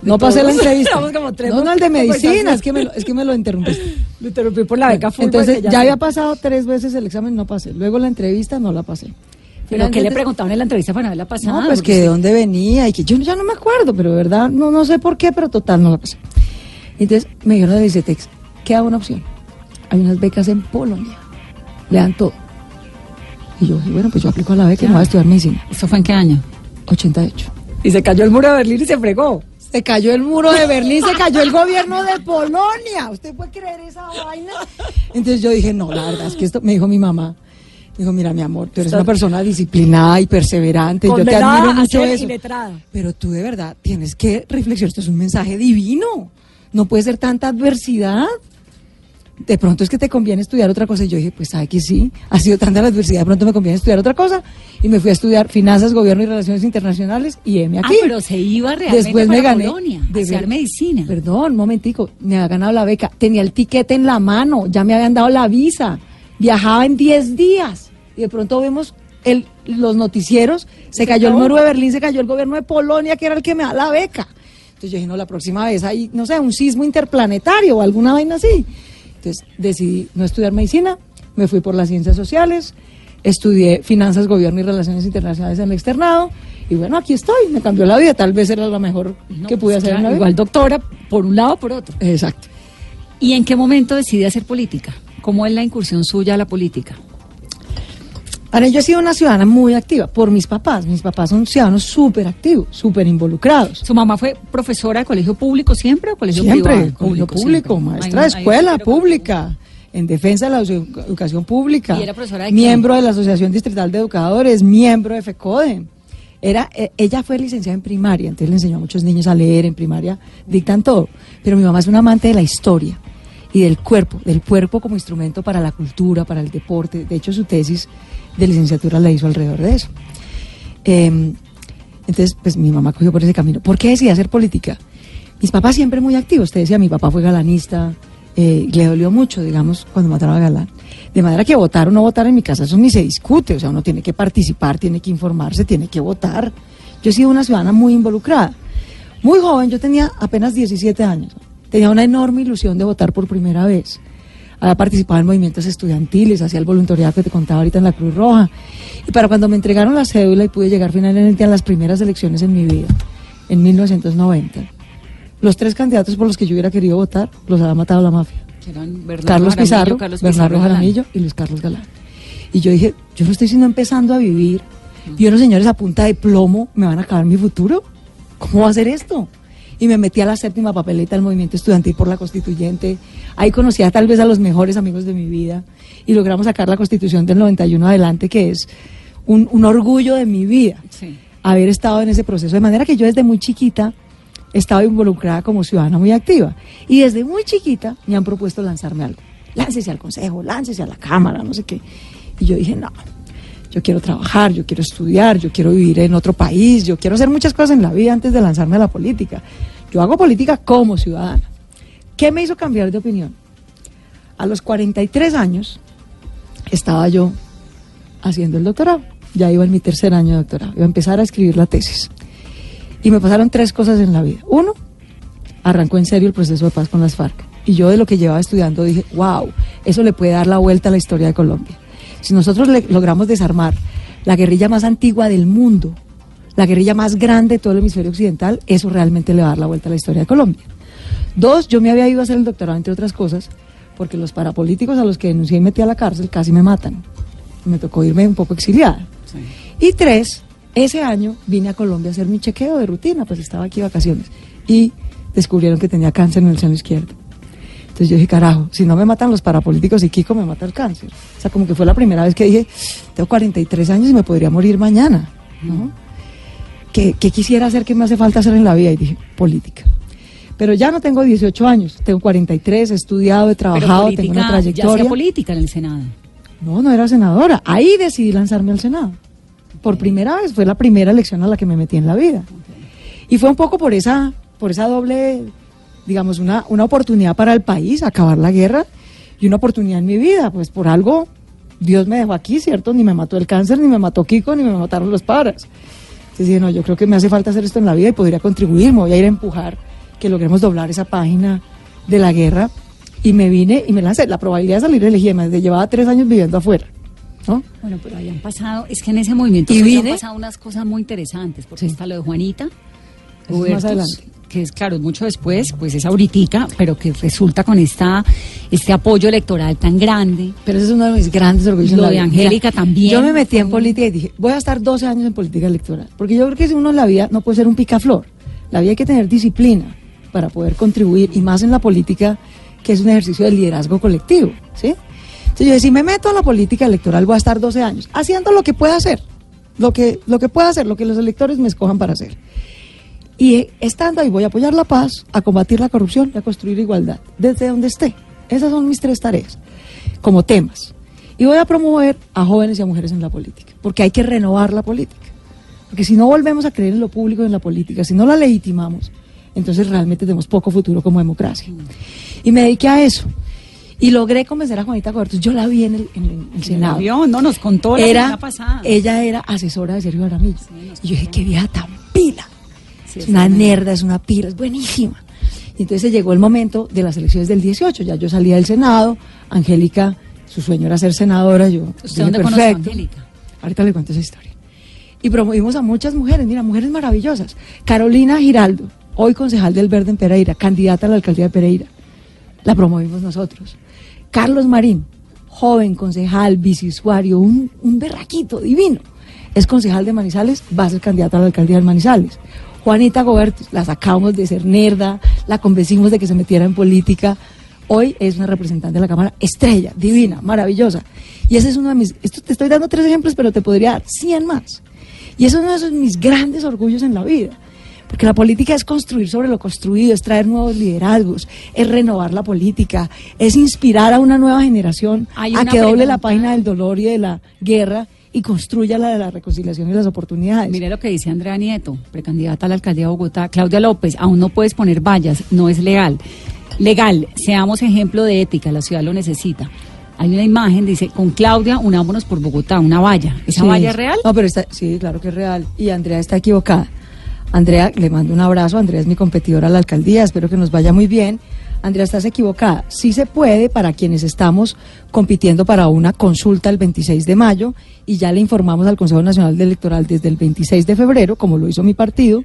No pasé la entrevista. Estamos como tres No, no, el de medicina, es que me lo, es que me lo interrumpiste. Lo interrumpí por la beca Fulbright. Entonces, ya, había pasado tres veces el examen, no pasé. Luego la entrevista, no la pasé. ¿Pero qué le preguntaban en la entrevista para haberla pasado? No, pues que de dónde venía y que yo ya no me acuerdo, pero de verdad, no, no sé por qué, pero total, no la pasé. Entonces me dijeron de Vicetex, queda una opción. Hay unas becas en Polonia, le dan todo. Y yo dije, bueno, pues yo aplico a la beca y me voy a estudiar medicina. ¿Eso fue en qué año? 88. Y se cayó el muro de Berlín y se fregó. Se cayó el muro de Berlín, se cayó el gobierno de Polonia. ¿Usted puede creer esa vaina? Entonces yo dije, no, la verdad es que esto, me dijo mi mamá. Dijo, mira, mi amor, tú eres una persona disciplinada y perseverante. Yo te Condenada admiro mucho eso. iletrada. Pero tú de verdad tienes que reflexionar. Esto es un mensaje divino. No puede ser tanta adversidad. De pronto es que te conviene estudiar otra cosa. Y yo dije, pues sabe que sí, ha sido tanta la adversidad, de pronto me conviene estudiar otra cosa. Y me fui a estudiar finanzas, gobierno y relaciones internacionales y M aquí. Ah, pero se iba realmente Después me para gané. Polonia, a estudiar medicina. Perdón, un momentico. Me había ganado la beca. Tenía el tiquete en la mano. Ya me habían dado la visa. Viajaba en 10 días. Y de pronto vemos el, los noticieros. Se cayó el muro de Berlín, se cayó el gobierno de Polonia, que era el que me da la beca. Entonces yo dije, no, la próxima vez hay, no sé, un sismo interplanetario o alguna vaina así. Entonces decidí no estudiar medicina. Me fui por las ciencias sociales. Estudié finanzas, gobierno y relaciones internacionales en el externado. Y bueno, aquí estoy. Me cambió la vida. Tal vez era la mejor No, que pude pues, hacer en la vida. Igual doctora, por un lado o por otro. Exacto. ¿Y en qué momento decide hacer política? ¿Cómo es la incursión suya a la política? Ahora, yo he sido una ciudadana muy activa por mis papás. Mis papás son ciudadanos súper activos, súper involucrados. ¿Su mamá fue profesora de colegio público siempre o colegio Siempre, privado? colegio público, siempre. maestra de escuela pública, en defensa de la edu- educación pública. ¿Y era profesora de? Miembro de la Asociación Distrital de Educadores, miembro de FECODE. Era, eh, ella fue licenciada en primaria, entonces le enseñó a muchos niños a leer en primaria, dictan todo. Pero mi mamá es una amante de la historia y del cuerpo, del cuerpo como instrumento para la cultura, para el deporte. De hecho, su tesis de licenciatura la hizo alrededor de eso. Eh, entonces, pues mi mamá cogió por ese camino. ¿Por qué decidí hacer política? Mis papás siempre muy activos. Usted decía, mi papá fue galanista, eh, le dolió mucho, digamos, cuando mataron a Galán. De manera que votar o no votar en mi casa, eso ni se discute. O sea, uno tiene que participar, tiene que informarse, tiene que votar. Yo he sido una ciudadana muy involucrada. Muy joven, yo tenía apenas 17 años. Tenía una enorme ilusión de votar por primera vez. Había participado en movimientos estudiantiles, hacía el voluntariado que te contaba ahorita en la Cruz Roja. Y para cuando me entregaron la cédula y pude llegar finalmente a las primeras elecciones en mi vida, en 1990, los tres candidatos por los que yo hubiera querido votar los había matado la mafia. Eran Carlos Jaramillo, Pizarro, Carlos Bernardo Galán. Jaramillo y Luis Carlos Galán. Y yo dije, yo no estoy sino empezando a vivir y unos señores a punta de plomo me van a acabar mi futuro. ¿Cómo va a ser esto? Y me metí a la séptima papeleta del movimiento estudiantil por la constituyente. Ahí conocí a tal vez a los mejores amigos de mi vida y logramos sacar la constitución del 91 adelante, que es un, un orgullo de mi vida Sí. haber estado en ese proceso. De manera que yo desde muy chiquita he estado involucrada como ciudadana muy activa. Y desde muy chiquita me han propuesto lanzarme algo. Láncese al consejo, láncese a la cámara, no sé qué. Y yo dije, no, yo quiero trabajar, yo quiero estudiar, yo quiero vivir en otro país, yo quiero hacer muchas cosas en la vida antes de lanzarme a la política. Yo hago política como ciudadana. ¿Qué me hizo cambiar de opinión? A los 43 años estaba yo haciendo el doctorado. Ya iba en mi tercer año de doctorado. Iba a empezar a escribir la tesis. Y me pasaron tres cosas en la vida. Uno, arrancó en serio el proceso de paz con las FARC. Y yo de lo que llevaba estudiando dije, wow, eso le puede dar la vuelta a la historia de Colombia. Si nosotros le- logramos desarmar la guerrilla más antigua del mundo, la guerrilla más grande de todo el hemisferio occidental, eso realmente le va a dar la vuelta a la historia de Colombia. Dos, yo me había ido a hacer el doctorado, entre otras cosas, porque los parapolíticos a los que denuncié y metí a la cárcel casi me matan. Me tocó irme un poco exiliada. Y tres, ese año vine a Colombia a hacer mi chequeo de rutina, pues estaba aquí de vacaciones. Y descubrieron que tenía cáncer en el seno izquierdo. Entonces yo dije, carajo, si no me matan los parapolíticos y Kiko me mata el cáncer. O sea, como que fue la primera vez que dije, tengo 43 años y me podría morir mañana. ¿no? ¿Qué, qué quisiera hacer? ¿Qué me hace falta hacer en la vida? Y dije, política. Pero ya no tengo 18 años, tengo 43, he estudiado, he trabajado, política, tengo una Ya trayectoria. hacía política en el Senado. No, no era senadora. Ahí decidí lanzarme al Senado. Por primera vez, fue la primera elección a la que me metí en la vida. Y fue un poco por esa, por esa doble, digamos, una, una oportunidad para el país, acabar la guerra, y una oportunidad en mi vida. Pues por algo, Dios me dejó aquí, ¿cierto? Ni me mató el cáncer, ni me mató Kiko, ni me mataron los padres. Entonces dije, no, yo creo que me hace falta hacer esto en la vida y podría contribuir, me voy a ir a empujar que logremos doblar esa página de la guerra y me vine y me lancé. La probabilidad de salir elegida, me llevaba tres años viviendo afuera. ¿no? Bueno, pero habían pasado, es que en ese movimiento Y vine- pasado unas cosas muy interesantes, porque Sí. está lo de Juanita, es más Hubertus, adelante. Que es claro, mucho después, pues es ahoritica, pero que resulta con esta este apoyo electoral tan grande. Pero ese es uno de mis grandes orgullos. Lo de. Angélica también. Yo me metí en política y dije, voy a estar 12 años en política electoral. Porque yo creo que si uno en la vida no puede ser un picaflor. La vida hay que tener disciplina para poder contribuir, y más en la política, que es un ejercicio de liderazgo colectivo. ¿sí? Entonces yo decía, si me meto a la política electoral, voy a estar 12 años haciendo lo que pueda hacer. Lo que, lo que pueda hacer, lo que los electores me escojan para hacer. Y estando ahí voy a apoyar la paz, a combatir la corrupción y a construir igualdad, desde donde esté. Esas son mis tres tareas, como temas. Y voy a promover a jóvenes y a mujeres en la política, porque hay que renovar la política. Porque si no volvemos a creer en lo público y en la política, si no la legitimamos, entonces realmente tenemos poco futuro como democracia. Y me dediqué a eso. Y logré convencer a Juanita Cobertos. Yo la vi en el, en el Senado Vio, no nos contó la era, pasada. ella era asesora de Sergio Aramillo. y yo dije, qué vieja tan pila. Sí, es una nerda, es una pila, es buenísima. Y entonces llegó el momento de las elecciones del 18. Ya yo salía del Senado, Angélica, su sueño era ser senadora. Yo, ¿Usted dónde conoció a "Perfecto". Angélica? Ahorita le cuento esa historia. Y promovimos a muchas mujeres, mira, mujeres maravillosas. Carolina Giraldo, hoy concejal del Verde en Pereira, candidata a la alcaldía de Pereira. La promovimos nosotros. Carlos Marín, joven concejal, viceusuario, un, un berraquito divino. Es concejal de Manizales, va a ser candidata a la alcaldía de Manizales. Juanita Gobertus, la sacamos de ser nerda, la convencimos de que se metiera en política. Hoy es una representante de la Cámara estrella, divina, maravillosa. Y ese es uno de mis. Esto te estoy dando tres ejemplos, pero te podría dar 100 más. Y eso es uno de esos mis grandes orgullos en la vida. Porque la política es construir sobre lo construido, es traer nuevos liderazgos, es renovar la política, es inspirar a una nueva generación a que doble la página del dolor y de la guerra y construya la de la reconciliación y las oportunidades. Mire lo que dice Andrea Nieto, precandidata a la alcaldía de Bogotá. Claudia López, aún no puedes poner vallas, no es legal. Legal, seamos ejemplo de ética, la ciudad lo necesita. Hay una imagen, dice, con Claudia unámonos por Bogotá, una valla. ¿Esa Sí. valla es real? No, pero está, sí, claro que es real. Y Andrea está equivocada. Andrea, le mando un abrazo. Andrea es mi competidora a la alcaldía. Espero que nos vaya muy bien. Andrea, estás equivocada. Sí se puede para quienes estamos compitiendo para una consulta el 26 de mayo y ya le informamos al Consejo Nacional de Electoral desde el 26 de febrero, como lo hizo mi partido,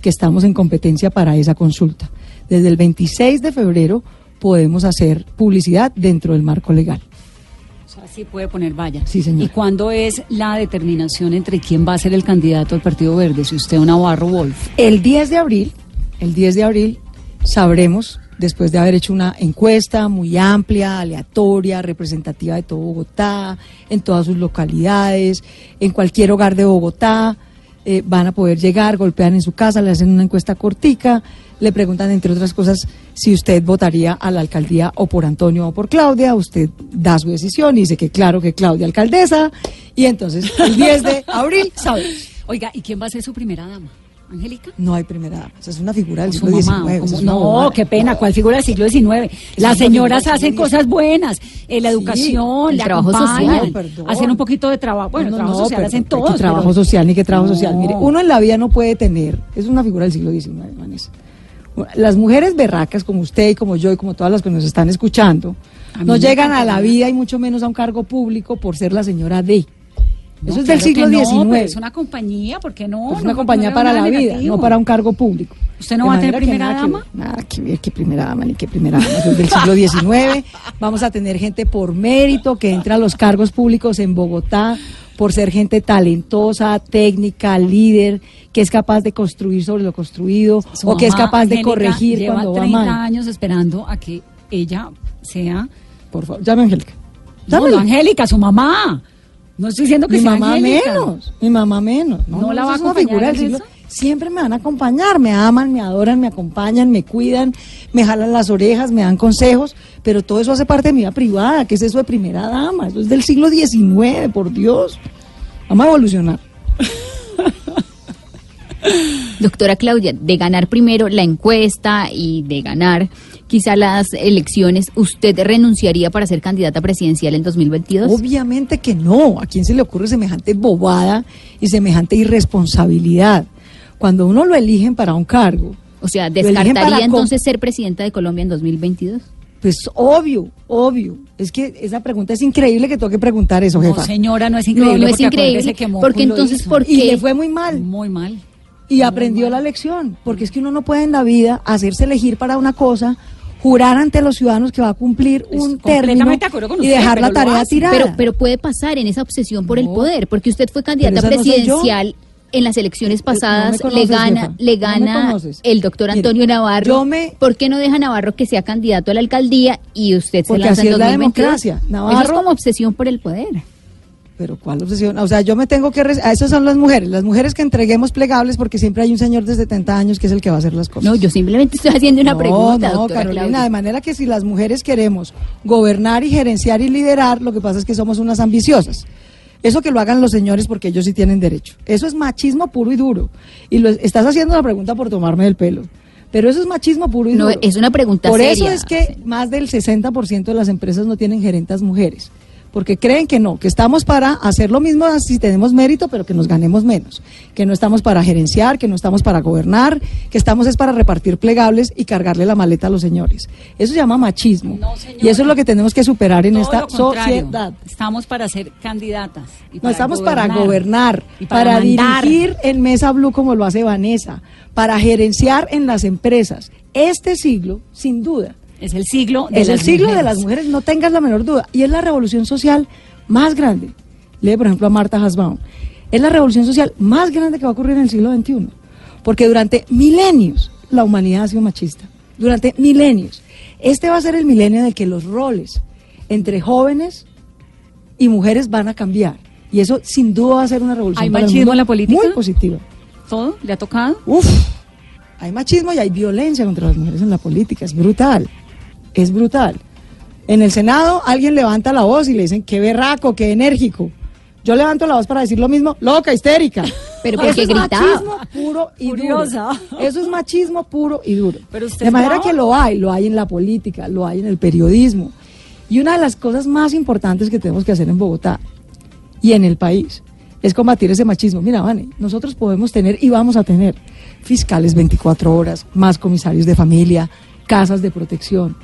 que estamos en competencia para esa consulta. Desde el 26 de febrero podemos hacer publicidad dentro del marco legal. O sea, sí puede poner valla. Sí, señora. ¿Y cuándo es la determinación entre quién va a ser el candidato al Partido Verde? Si usted o Navarro Wolf. El 10 de abril, el 10 de abril, sabremos, después de haber hecho una encuesta muy amplia, aleatoria, representativa de todo Bogotá, en todas sus localidades, en cualquier hogar de Bogotá, eh, van a poder llegar, golpean en su casa, le hacen una encuesta cortica, le preguntan, entre otras cosas, si usted votaría a la alcaldía o por Antonio o por Claudia, usted da su decisión y dice que claro que Claudia alcaldesa, y entonces el 10 de abril sabemos. Oiga, ¿y quién va a ser su primera dama? ¿Angélica? No hay primera dama. Esa es una figura del O siglo mamá, XIX. o no, qué pena, ¿cuál figura del siglo XIX? Las señoras hacen cosas buenas, eh, la Sí, educación, el trabajo social, hacen un poquito de trabajo, bueno, No, trabajo no, social hacen todos. ¿Qué trabajo social ni qué trabajo social? Mire, No. uno en la vida no puede tener, es una figura del siglo XIX, Vanessa. Las mujeres berracas como usted y como yo y como todas las que nos están escuchando, no llegan a la vida y mucho menos a un cargo público por ser la señora D. No, Eso es del claro siglo XIX. es una compañía, ¿por qué no? Es una no, compañía no para la vida, negativo. no para un cargo público. ¿Usted no De va a tener primera nada dama? Nada que ver, que primera dama, ni que primera dama. Eso es del siglo XIX. Vamos a tener gente por mérito que entra a los cargos públicos en Bogotá por ser gente talentosa, técnica, líder, que es capaz de construir sobre lo construido Su o que es capaz de corregir lleva cuando va 30 mal. años esperando a que ella sea... Por favor, llame a Angélica. No, Angélica, su mamá. No estoy diciendo que mi sea mamá Angélica. menos, mi mamá menos. ¿No la va a acompañar del siglo-? Siempre me van a acompañar, me aman, me adoran, me acompañan, me cuidan, me jalan las orejas, me dan consejos, pero todo eso hace parte de mi vida privada, que es eso de primera dama, eso es del siglo XIX, por Dios. Vamos a evolucionar. Doctora Claudia, de ganar primero la encuesta y de ganar quizá las elecciones, ¿usted renunciaría para ser candidata presidencial en 2022? Obviamente que no. ¿A quién se le ocurre semejante bobada y semejante irresponsabilidad? Cuando uno lo eligen para un cargo, O sea, ¿descartaría entonces ser presidenta de Colombia en 2022? Pues obvio, obvio. Es que esa pregunta es increíble que toque preguntar eso, No, jefa. señora, no es No, increíble. no es porque increíble, que porque entonces. ¿por Y qué? le fue muy mal. Muy mal. Y aprendió la lección, porque es que uno no puede en la vida hacerse elegir para una cosa, jurar ante los ciudadanos que va a cumplir Pues, un término con y dejar pero la tarea tirada. Pero, pero puede pasar en esa obsesión por el poder, porque usted fue candidata presidencial en las elecciones No pasadas, conoces, le gana, jefa. le gana el doctor Mire, Antonio Navarro. yo me- ¿Por qué no deja a Navarro que sea candidato a la alcaldía y usted se Porque lanza así en es la 2022? democracia. Eso es como obsesión por el poder. Pero ¿cuál obsesión? O sea, yo me tengo que... A esas son las mujeres. Las mujeres que entreguemos plegables porque siempre hay un señor de 70 años que es el que va a hacer las cosas. No, yo simplemente estoy haciendo una no, pregunta, no, doctora Carolina, Claudia. de manera que si las mujeres queremos gobernar y gerenciar y liderar, lo que pasa es que somos unas ambiciosas. Eso que lo hagan los señores porque ellos sí tienen derecho. Eso es machismo puro y duro. Y lo estás haciendo la pregunta por tomarme del pelo. Pero eso es machismo puro y No, duro. es una pregunta Por eso es que más del 60% de las empresas no tienen gerentas mujeres. Porque creen que no, que estamos para hacer lo mismo si tenemos mérito, pero que nos ganemos menos. Que no estamos para gerenciar, que no estamos para gobernar, que estamos es para repartir plegables y cargarle la maleta a los señores. Eso se llama machismo. No, y eso es lo que tenemos que superar en Todo esta sociedad. Estamos para ser candidatas. y No estamos para gobernar, y para, dirigir en Mesa Blue como lo hace Vanessa, para gerenciar en las empresas. Este siglo, sin duda, Es el siglo de es el siglo de las mujeres, no tengas la menor duda. Y es la revolución social más grande. Lee, por ejemplo, a Marta Hasbaum. Es la revolución social más grande que va a ocurrir en el siglo XXI. Porque durante milenios la humanidad ha sido machista. Durante milenios. Este va a ser el milenio en el que los roles entre jóvenes y mujeres van a cambiar. Y eso sin duda va a ser una revolución. ¿Hay para el machismo mundo en la política? Muy positiva. ¿Todo? ¿Le ha tocado? Uf, hay machismo y hay violencia contra las mujeres en la política, es brutal, es brutal. En el Senado alguien levanta la voz y le dicen, qué berraco, qué enérgico. Yo levanto la voz para decir lo mismo, loca, histérica. Pero Eso porque es gritaba. machismo puro y Furiosa. duro. Eso es machismo puro y duro. Pero usted de es manera que lo hay, lo hay en la política, lo hay en el periodismo. Y una de las cosas más importantes que tenemos que hacer en Bogotá y en el país es combatir ese machismo. Mira, Vane, nosotros podemos tener y vamos a tener fiscales 24 horas, más comisarios de familia, casas de protección.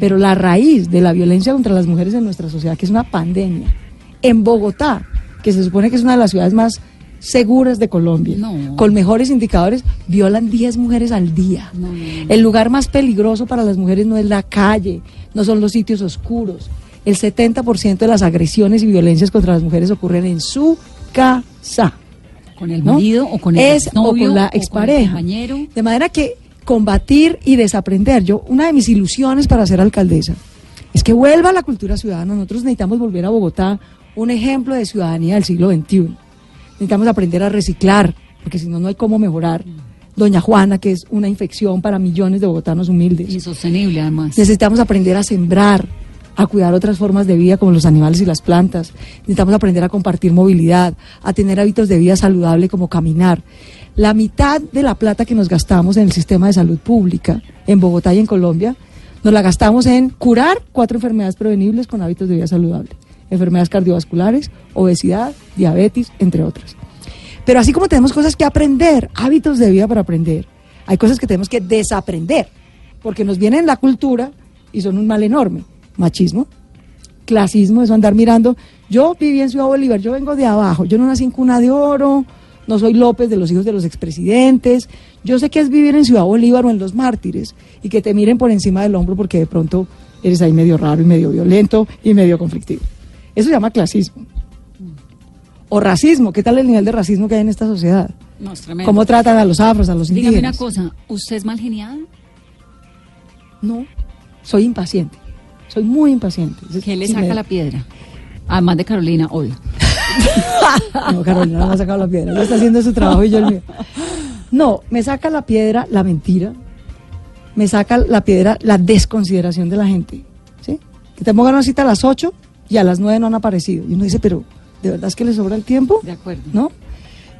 Pero la raíz de la violencia contra las mujeres en nuestra sociedad, que es una pandemia, en Bogotá, que se supone que es una de las ciudades más seguras de Colombia, No. con mejores indicadores, violan 10 mujeres al día. No, no. El lugar más peligroso para las mujeres no es la calle, no son los sitios oscuros. El 70% de las agresiones y violencias contra las mujeres ocurren en su casa. ¿Con el marido o con el es, o exnovio con la o con el expareja. compañero? De manera que combatir y desaprender. Yo, una de mis ilusiones para ser alcaldesa es que vuelva la cultura ciudadana. Nosotros necesitamos volver a Bogotá un ejemplo de ciudadanía del siglo XXI. Necesitamos aprender a reciclar, porque si no, no hay cómo mejorar. Doña Juana, que es una infección para millones de bogotanos humildes. Insostenible, además. Necesitamos aprender a sembrar, a cuidar otras formas de vida como los animales y las plantas. Necesitamos aprender a compartir movilidad, a tener hábitos de vida saludable como caminar. La mitad de la plata que nos gastamos en el sistema de salud pública en Bogotá y en Colombia, nos la gastamos en curar cuatro enfermedades prevenibles con hábitos de vida saludable. Enfermedades cardiovasculares, obesidad, diabetes, entre otras. Pero así como tenemos cosas que aprender, hábitos de vida para aprender, hay cosas que tenemos que desaprender, porque nos viene en la cultura y son un mal enorme. Machismo, clasismo, eso andar mirando. Yo viví en Ciudad Bolívar, yo vengo de abajo, yo no nací en cuna de oro, no soy López de los hijos de los expresidentes. Yo sé que es vivir en Ciudad Bolívar o en Los Mártires y que te miren por encima del hombro porque de pronto eres ahí medio raro y medio violento y medio conflictivo. Eso se llama clasismo. O racismo, ¿qué tal el nivel de racismo que hay en esta sociedad? No, es tremendo. ¿Cómo tratan a los afros, a los Dígame una indígenas? cosa, ¿usted es mal geniada? No, soy impaciente. Soy muy impaciente. ¿Qué le saca me- la piedra? Además de Carolina, obvio. No, Carolina no me ha sacado la piedra. Ella está haciendo su trabajo y yo el mío. No, me saca la piedra la mentira. Me saca la piedra la desconsideración de la gente. ¿Sí? Que te pongan una cita a las 8 y a las 9 no han aparecido. Y uno dice, pero ¿de verdad es que le sobra el tiempo? De acuerdo. ¿No?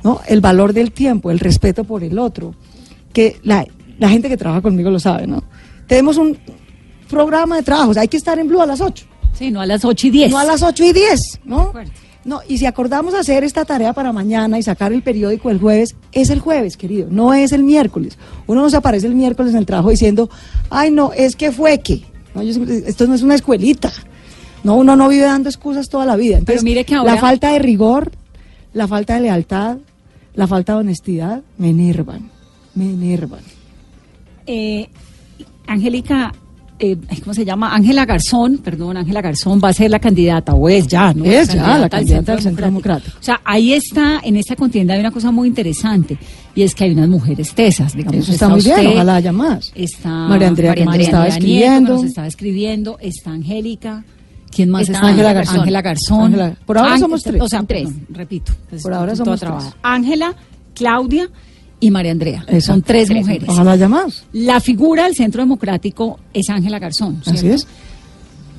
¿No? El valor del tiempo, el respeto por el otro. Que la, la gente que trabaja conmigo lo sabe, ¿no? Tenemos un programa de trabajos. Hay que estar en Blue a las 8. Sí, no a las 8 y 10. No a las 8 y 10, ¿no? No, y si acordamos hacer esta tarea para mañana y sacar el periódico el jueves, es el jueves, querido, no es el miércoles. Uno no se aparece el miércoles en el trabajo diciendo, ay, no, es que fue que. No, yo siempre- esto no es una escuelita. No, uno no vive dando excusas toda la vida. Entonces, mire que ahora- la falta de rigor, la falta de lealtad, la falta de honestidad, me enervan, me enervan. Eh, Angélica, eh, ¿cómo se llama? Ángela Garzón, perdón, Ángela Garzón va a ser la candidata, o es ya, ¿no? Es ya la candidata del Centro Democrático. O sea, ahí está, en esta contienda hay una cosa muy interesante, y es que hay unas mujeres tesas, digamos. Eso está muy bien, usted, ojalá haya más. Está María Andrea, que nos estaba escribiendo. que nos estaba escribiendo, está Angélica. ¿Quién más Está? Ángela Garzón. Ángela Garzón. Ángela- por ahora somos tres. O sea, Tres. perdón, repito. pues, Por ahora somos tres. Ángela, Claudia y María Andrea. Son tres mujeres. Ojalá haya más. La figura del Centro Democrático es Ángela Garzón. Así es.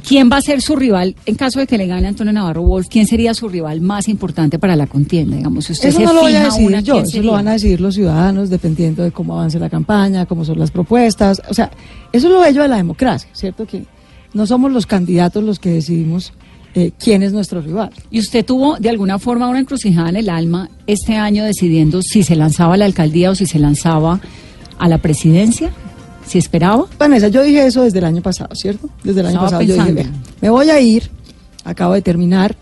¿Quién va a ser su rival en caso de que le gane Antonio Navarro Wolf? ¿Quién sería su rival más importante para la contienda? Digamos, si usted Eso se no lo voy a decidir una, yo, ¿quién eso sería? lo van a decidir los ciudadanos dependiendo de cómo avance la campaña, cómo son las propuestas. O sea, eso es lo bello de la democracia, ¿cierto? Que no somos los candidatos los que decidimos eh, quién es nuestro rival. ¿Y usted tuvo de alguna forma una encrucijada en el alma este año decidiendo si se lanzaba a la alcaldía o si se lanzaba a la presidencia? ¿Si esperaba? Vanessa, yo dije eso desde el año pasado, ¿cierto? Desde el año Estaba pasado yo dije, me voy a ir, acabo de terminar,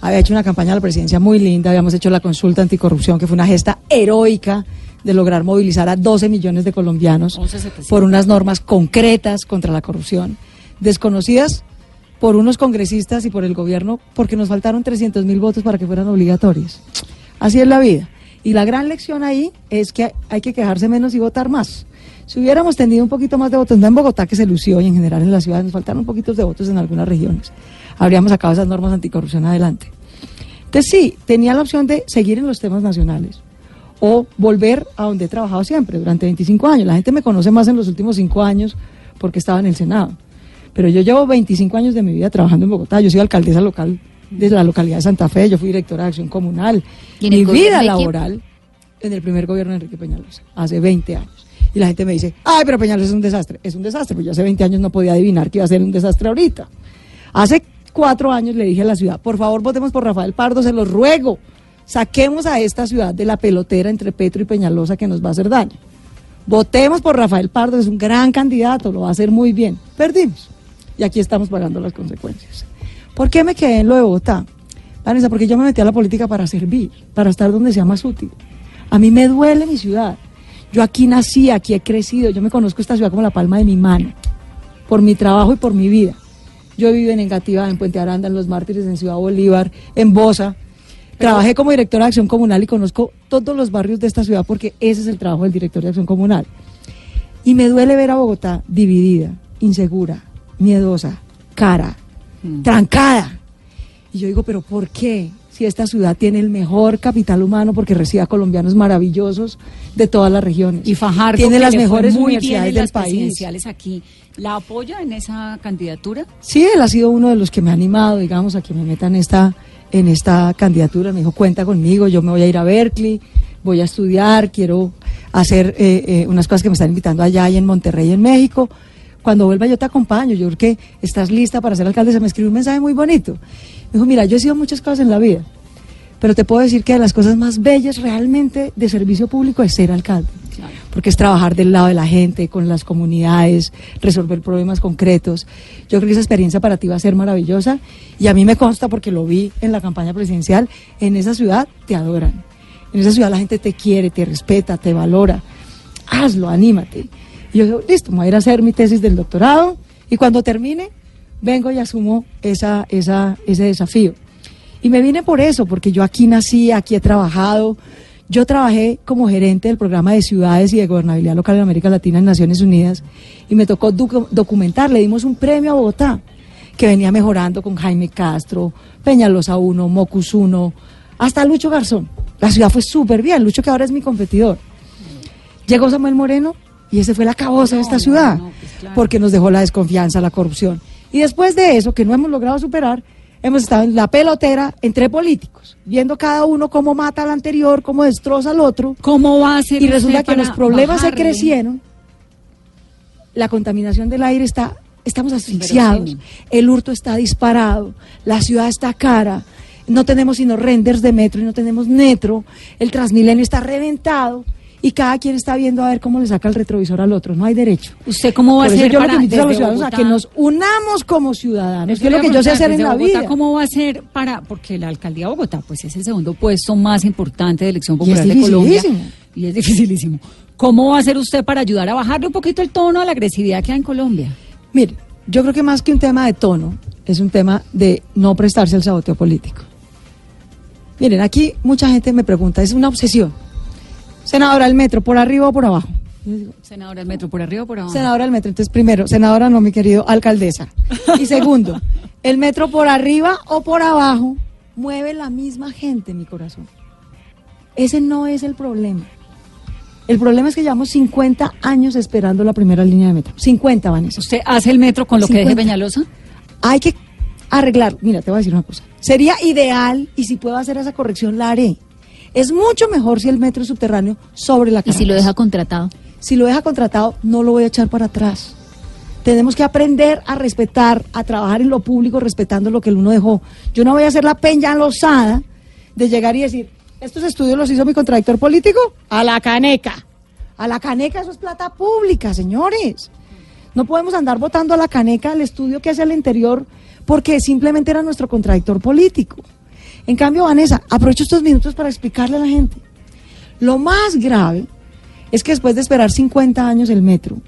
había hecho una campaña a la presidencia muy linda, habíamos hecho la consulta anticorrupción, que fue una gesta heroica de lograr movilizar a 12 millones de colombianos 11.700. por unas normas concretas contra la corrupción, desconocidas por unos congresistas y por el gobierno, porque nos faltaron 300 mil votos para que fueran obligatorias. Así es la vida. Y la gran lección ahí es que hay que quejarse menos y votar más. Si hubiéramos tenido un poquito más de votos, no en Bogotá que se lució y en general en la ciudad nos faltaron un poquito de votos en algunas regiones, habríamos sacado esas normas anticorrupción adelante. Entonces sí, tenía la opción de seguir en los temas nacionales o volver a donde he trabajado siempre, durante 25 años. La gente me conoce más en los últimos 5 años porque estaba en el Senado. Pero yo llevo 25 años de mi vida trabajando en Bogotá. Yo soy alcaldesa local de la localidad de Santa Fe, yo fui directora de acción comunal. ¿Y en el Mi vida quién? laboral en el primer gobierno de Enrique Peñalosa, hace 20 años. Y la gente me dice, ay, pero Peñalosa es un desastre. Es un desastre, pero yo hace 20 años no podía adivinar que iba a ser un desastre ahorita. Hace cuatro años le dije a la ciudad, por favor votemos por Rafael Pardo, se los ruego. Saquemos a esta ciudad de la pelotera entre Petro y Peñalosa que nos va a hacer daño. Votemos por Rafael Pardo, es un gran candidato, lo va a hacer muy bien. Perdimos. Y aquí estamos pagando las consecuencias. ¿Por qué me quedé en lo de Bogotá? Vanessa, porque yo me metí a la política para servir, para estar donde sea más útil. A mí me duele mi ciudad. Yo aquí nací, aquí he crecido, yo me conozco esta ciudad como la palma de mi mano, por mi trabajo y por mi vida. Yo vivo en Engativá, en Puente Aranda, en Los Mártires, en Ciudad Bolívar, en Bosa. Trabajé como directora de acción comunal y conozco todos los barrios de esta ciudad porque ese es el trabajo del director de acción comunal. Y me duele ver a Bogotá dividida, insegura, miedosa, cara, trancada. Y yo digo, pero ¿por qué? Si esta ciudad tiene el mejor capital humano porque recibe a colombianos maravillosos de todas las regiones. Y Fajardo tiene las mejores muy bien universidades en del las país. presidenciales aquí. ¿La apoya en esa candidatura? Sí, él ha sido uno de los que me ha animado, digamos, a que me metan esta, en esta candidatura. Me dijo, cuenta conmigo, yo me voy a ir a Berkeley, voy a estudiar, quiero hacer eh, eh, unas cosas que me están invitando allá y en Monterrey, en México. Cuando vuelva yo te acompaño, yo creo que estás lista para ser alcalde. Se me escribió un mensaje muy bonito. Me dijo, mira, yo he sido muchas cosas en la vida, pero te puedo decir que de las cosas más bellas realmente de servicio público es ser alcalde. Porque es trabajar del lado de la gente, con las comunidades, resolver problemas concretos. Yo creo que esa experiencia para ti va a ser maravillosa y a mí me consta porque lo vi en la campaña presidencial. En esa ciudad te adoran. En esa ciudad la gente te quiere, te respeta, te valora. Hazlo, anímate. Y yo digo, listo, voy a ir a hacer mi tesis del doctorado y cuando termine, vengo y asumo esa, esa, ese desafío. Y me vine por eso, porque yo aquí nací, aquí he trabajado. Yo trabajé como gerente del programa de ciudades y de gobernabilidad local en América Latina en Naciones Unidas y me tocó docu- documentar, le dimos un premio a Bogotá que venía mejorando con Jaime Castro, Peñalosa 1, Mocus 1, hasta Lucho Garzón. La ciudad fue súper bien, Lucho que ahora es mi competidor. Llegó Samuel Moreno y ese fue la cabosa de esta ciudad, no, pues claro. porque nos dejó la desconfianza, la corrupción. Y después de eso, que no hemos logrado superar, hemos estado en la pelotera entre políticos, viendo cada uno cómo mata al anterior, cómo destroza al otro. ¿Cómo va a ser Y resulta que los problemas se crecieron, la contaminación del aire está, estamos asfixiados, el hurto está disparado, la ciudad está cara, no tenemos sino renders de metro y no tenemos metro, el Transmilenio está reventado y cada quien está viendo a ver cómo le saca el retrovisor al otro, no hay derecho. ¿Usted cómo va Por a hacer yo lo para que invito a los desde ciudadanos a Bogotá- que nos unamos como ciudadanos, que es lo que yo sé hacer en la Bogotá, vida. ¿Cómo va a ser para, porque la alcaldía de Bogotá, pues es el segundo puesto más importante de elección Y popular es de Colombia. Y es dificilísimo. ¿Cómo va a hacer usted para ayudar a bajarle un poquito el tono a la agresividad que hay en Colombia? Mire, yo creo que más que un tema de tono, es un tema de no prestarse al saboteo político. Miren, aquí mucha gente me pregunta, es una obsesión. Senadora, ¿el metro por arriba o por abajo? Senadora del metro, por arriba o por abajo. Senadora, el metro. Entonces, primero, senadora, no, mi querido, alcaldesa. Y segundo, el metro por arriba o por abajo mueve la misma gente, mi corazón. Ese no es el problema. El problema es que llevamos 50 años esperando la primera línea de metro. 50, Vanessa. ¿Usted hace el metro con lo que deje 50. Peñalosa? Hay que arreglar. Mira, te voy a decir una cosa. Sería ideal y si puedo hacer esa corrección, la haré. Es mucho mejor si el metro es subterráneo sobre la Y si lo Caracas. deja contratado. Si lo deja contratado, no lo voy a echar para atrás. Tenemos que aprender a respetar, a trabajar en lo público respetando lo que el uno dejó. Yo no voy a hacer la peña losada de llegar y decir, estos estudios los hizo mi contradictor político, a la caneca. A la caneca eso es plata pública, señores. No podemos andar votando a la caneca el estudio que hace al interior porque simplemente era nuestro contradictor político. En cambio, Vanessa, aprovecho estos minutos para explicarle a la gente. Lo más grave es que después de esperar 50 años el metro,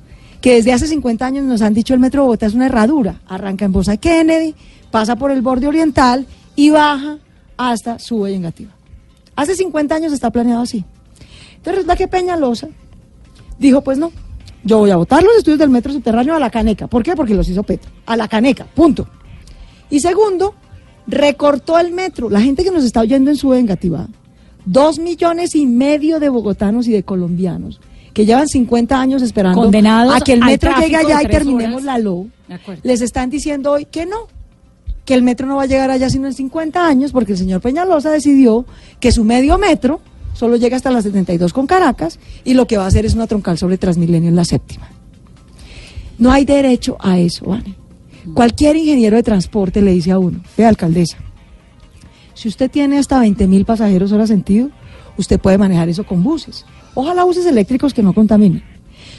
que desde hace 50 años nos han dicho el metro de Bogotá es una herradura, arranca en Bosa Kennedy, pasa por el borde oriental y baja hasta Suba y. Hace 50 años está planeado así. Entonces resulta que Peñalosa dijo, pues no, yo voy a votar los estudios del metro subterráneo a la caneca. ¿Por qué? Porque los hizo Petro. A la caneca, punto. Y segundo, recortó el metro. La gente que nos está oyendo en su Engativá, dos millones y medio de bogotanos y de colombianos que llevan 50 años esperando Condenados a que el metro llegue allá y terminemos horas. la LO, les están diciendo hoy que no, que el metro no va a llegar allá sino en 50 años porque el señor Peñalosa decidió que su medio metro solo llega hasta las 72 con Caracas y lo que va a hacer es una troncal sobre Transmilenio en la séptima. No hay derecho a eso, ¿vale? Cualquier ingeniero de transporte le dice a uno, vea alcaldesa, si usted tiene hasta 20 mil pasajeros hora sentido, usted puede manejar eso con buses. Ojalá buses eléctricos que no contaminen.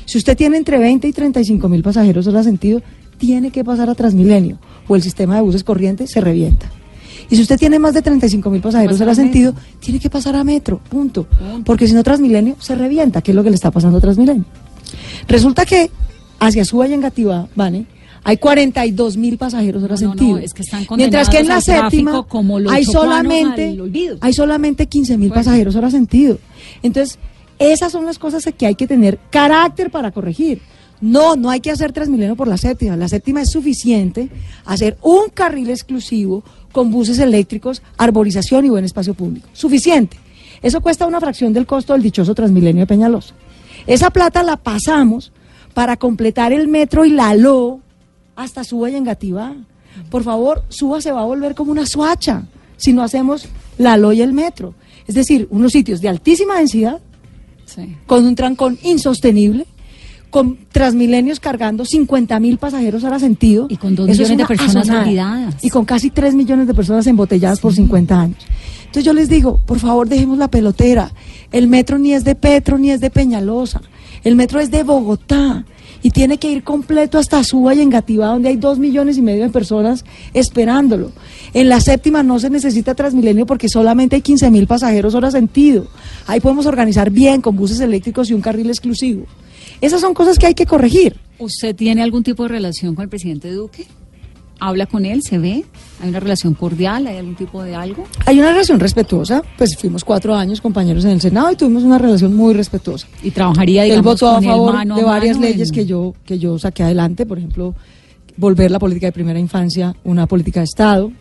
Si usted tiene entre 20 y 35 mil pasajeros hora sentido, tiene que pasar a Transmilenio o el sistema de buses corriente se revienta. Y si usted tiene más de 35 mil pasajeros hora sentido, tiene que pasar a metro, punto. Porque si no Transmilenio se revienta, que es lo que le está pasando a Transmilenio. Resulta que hacia Suba y Engativá, ¿vale? Hay 42 mil pasajeros hora No, no, no, sentido. es que están Mientras que en la séptima como hay solamente hay solamente 15 mil pasajeros hora sentido. Entonces, esas son las cosas que hay que tener carácter para corregir. No, no hay que hacer Transmilenio por la séptima. La séptima es suficiente hacer un carril exclusivo con buses eléctricos, arborización y buen espacio público. Suficiente. Eso cuesta una fracción del costo del dichoso Transmilenio de Peñalosa. Esa plata la pasamos para completar el metro y la LO hasta Suba y Engativá. Por favor, Suba se va a volver como una suacha si no hacemos la LO y el metro. Es decir, unos sitios de altísima densidad, Sí. con un trancón insostenible, con Transmilenios cargando 50 mil pasajeros hora sentido. Y con dos Eso es millones de personas olvidadas. Y con casi 3 millones de personas embotelladas por 50 años. Entonces yo les digo, por favor, dejemos la pelotera. El metro ni es de Petro ni es de Peñalosa. El metro es de Bogotá. Y tiene que ir completo hasta Suba y Engativá, donde hay dos millones y medio de personas esperándolo. En la séptima no se necesita Transmilenio porque solamente hay 15 mil pasajeros hora sentido. Ahí podemos organizar bien con buses eléctricos y un carril exclusivo. Esas son cosas que hay que corregir. ¿Usted tiene algún tipo de relación con el presidente Duque? ¿Habla con él? ¿Se ve? ¿Hay una relación cordial? ¿Hay algún tipo de algo? Hay una relación respetuosa, pues fuimos cuatro años compañeros en el Senado y tuvimos una relación muy respetuosa. Y trabajaría, Él digamos, votó a con él favor mano de varias mano leyes en- que yo que yo saqué adelante, por ejemplo, volver la política de primera infancia una política de Estado.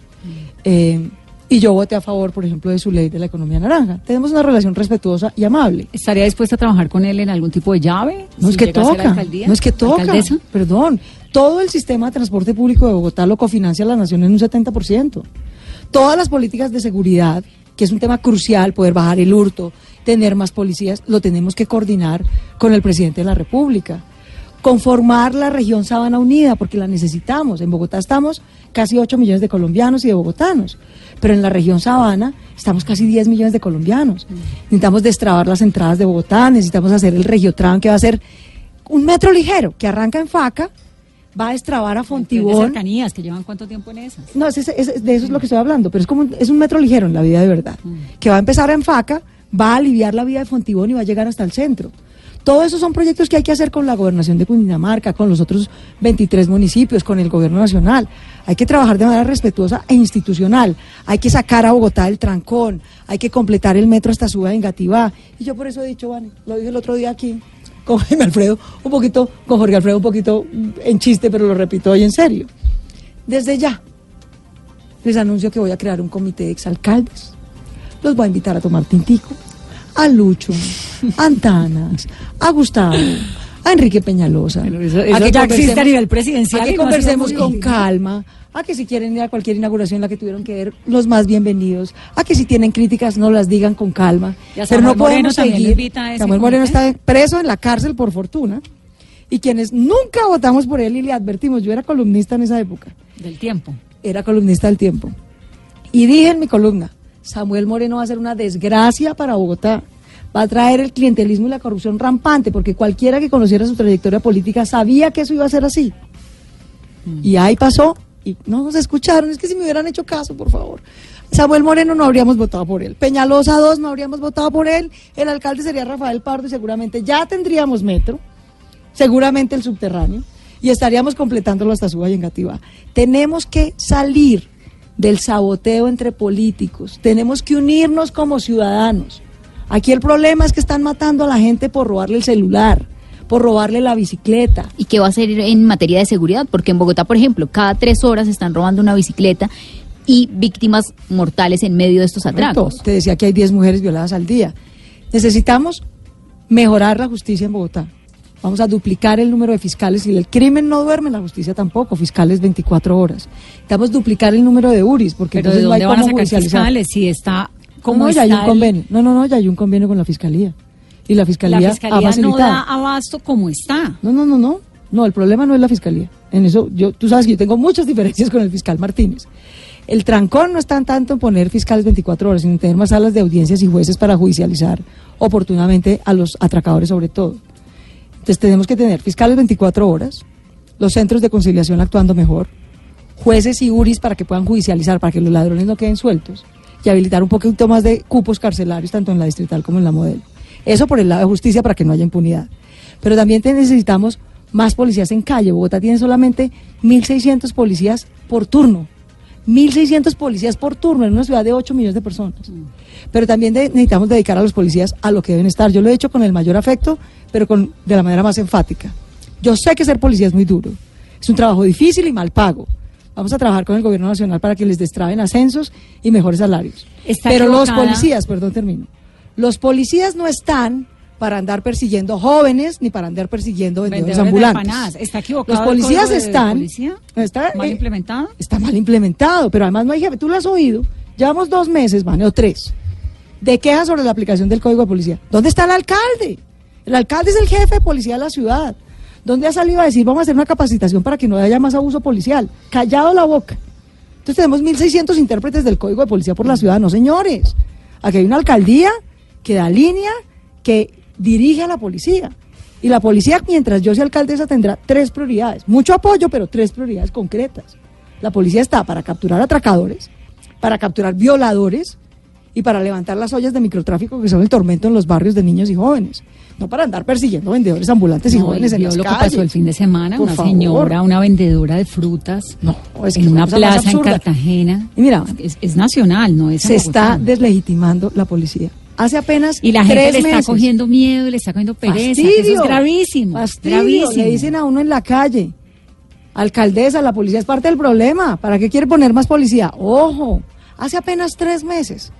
eh, y yo voté a favor, por ejemplo, de su ley de la economía naranja. Tenemos una relación respetuosa y amable. ¿Estaría dispuesta a trabajar con él en algun tipo de llave? No es que toca, no es que toca, ¿Alcaldesa? perdón. Todo el sistema de transporte público de Bogotá lo cofinancia la nación en un 70%. Todas las políticas de seguridad, que es un tema crucial, poder bajar el hurto, tener más policías, lo tenemos que coordinar con el presidente de la República. conformar la región Sabana Unida, porque la necesitamos. En Bogotá estamos casi 8 millones de colombianos y de bogotanos, pero en la región Sabana estamos casi 10 millones de colombianos. Necesitamos destrabar las entradas de Bogotá, necesitamos hacer el Regiotran, que va a ser un metro ligero, que arranca en Faca, va a destrabar a De Fontibón. cercanías, que llevan cuánto tiempo en esas. No, ese- ese- de eso es lo que estoy hablando, pero es como un, es un metro ligero en la vida de verdad, Mm. que va a empezar en Faca, va a aliviar la vida de Fontibón y va a llegar hasta el centro. Todos esos son proyectos que hay que hacer con la gobernación de Cundinamarca, con los otros 23 municipios, con el gobierno nacional. Hay que trabajar de manera respetuosa e institucional. Hay que sacar a Bogotá del trancón. Hay que completar el metro hasta Suba de Engativá. Y yo por eso he dicho, Vane, lo dije el otro día aquí con Alfredo, un poquito, con Jorge Alfredo, un poquito en chiste, pero lo repito hoy en serio. Desde ya, les anuncio que voy a crear un comité de exalcaldes. Los voy a invitar a tomar tintico. A Lucho, a Antanas, a Gustavo, a Enrique Peñalosa. Eso- a eso que ya existe a nivel presidencial A y que conversemos con calma. A que si quieren ir a cualquier inauguración la que tuvieron que ver, los más bienvenidos. A que si tienen críticas no las digan con calma. Y a Pero no Moreno podemos seguir. Samuel Moreno comité. está preso en la cárcel por fortuna. Y quienes nunca votamos por él y le advertimos, yo era columnista en esa época Del tiempo. era columnista del tiempo. Y dije en mi columna, Samuel Moreno va a ser una desgracia para Bogotá. Va a traer el clientelismo y la corrupción rampante, porque cualquiera que conociera su trayectoria política sabía que eso iba a ser así. Y ahí pasó, y no nos escucharon, es que si me hubieran hecho caso, por favor. Samuel Moreno no habríamos votado por él. Peñalosa 2 no habríamos votado por él. El alcalde sería Rafael Pardo y seguramente ya tendríamos metro seguramente el subterráneo, y estaríamos completándolo hasta Suba y Engativá. Tenemos que salir del saboteo entre políticos, tenemos que unirnos como ciudadanos. Aquí el problema es que están matando a la gente por robarle el celular, por robarle la bicicleta. ¿Y qué va a hacer en materia de seguridad? Porque en Bogotá, por ejemplo, cada tres horas están robando una bicicleta y víctimas mortales en medio de estos atracos. Te decía que hay 10 mujeres violadas al día. Necesitamos mejorar la justicia en Bogotá. Vamos a duplicar el número de fiscales. Y el crimen no duerme, la justicia tampoco. Fiscales 24 horas. Necesitamos duplicar el número de URIs, porque Pero ¿de entonces no hay van a sacar fiscales si está no, ya hay un convenio. No, no, no, ya hay un convenio con la fiscalía. Y la fiscalía, La ha fiscalía no da abasto como está. No, no, no, no. No, el problema no es la fiscalía. En eso, yo, tú sabes que yo tengo muchas diferencias con el fiscal Martínez. El trancón no está tanto en poner fiscales 24 horas, sino en tener más salas de audiencias y jueces para judicializar oportunamente a los atracadores sobre todo. Entonces tenemos que tener fiscales 24 horas, los centros de conciliación actuando mejor, jueces y URIs para que puedan judicializar, para que los ladrones no queden sueltos, y habilitar un poquito más de cupos carcelarios, tanto en la distrital como en la modelo. Eso por el lado de justicia para que no haya impunidad. Pero también necesitamos más policías en calle. Bogotá tiene solamente 1.600 policías por turno. 1.600 policías por turno en una ciudad de 8 millones de personas. Pero también necesitamos dedicar a los policías a lo que deben estar. Yo lo he hecho con el mayor afecto, pero con, de la manera más enfática. Yo sé que ser policía es muy duro. Es un trabajo difícil y mal pago. Vamos a trabajar con el gobierno nacional para que les destraben ascensos y mejores salarios. Está pero los equivocada. policías, perdón, termino. Los policías no están para andar persiguiendo jóvenes ni para andar persiguiendo vendedores, Vendedores de ambulantes. ¿Está equivocado Los policías código de están policía? está, ¿Mal eh, implementado? Está mal implementado, pero además no hay jefe. Tú lo has oído. Llevamos dos meses, Vane, o tres, de quejas sobre la aplicación del código de policía. ¿Dónde está el alcalde? El alcalde es el jefe de policía de la ciudad. ¿Dónde ha salido a decir vamos a hacer una capacitación para que no haya más abuso policial? Callado la boca. Entonces tenemos 1.600 intérpretes del código de policía por la ciudad. No, señores. Aquí hay una alcaldía que da línea, que dirige a la policía. Y la policía, mientras yo sea alcaldesa, tendrá tres prioridades. Mucho apoyo, pero tres prioridades concretas. La policía está para capturar atracadores, para capturar violadores y para levantar las ollas de microtráfico que son el tormento en los barrios de niños y jóvenes. No para andar persiguiendo vendedores ambulantes y No, jóvenes en las lo que calles. pasó el fin de semana, Por una favor. señora, una vendedora de frutas No, es que en una plaza en. Cartagena. Y mira, es, es nacional, no es se está deslegitimando la policía. Hace apenas y la gente le está meses. cogiendo miedo, le está cogiendo pereza. Fastidio. Eso es gravísimo. Fastidio. gravísimo. Le dicen a uno en la calle, alcaldesa, la policía es parte del problema. ¿Para qué quiere poner más policía? Ojo, hace apenas tres meses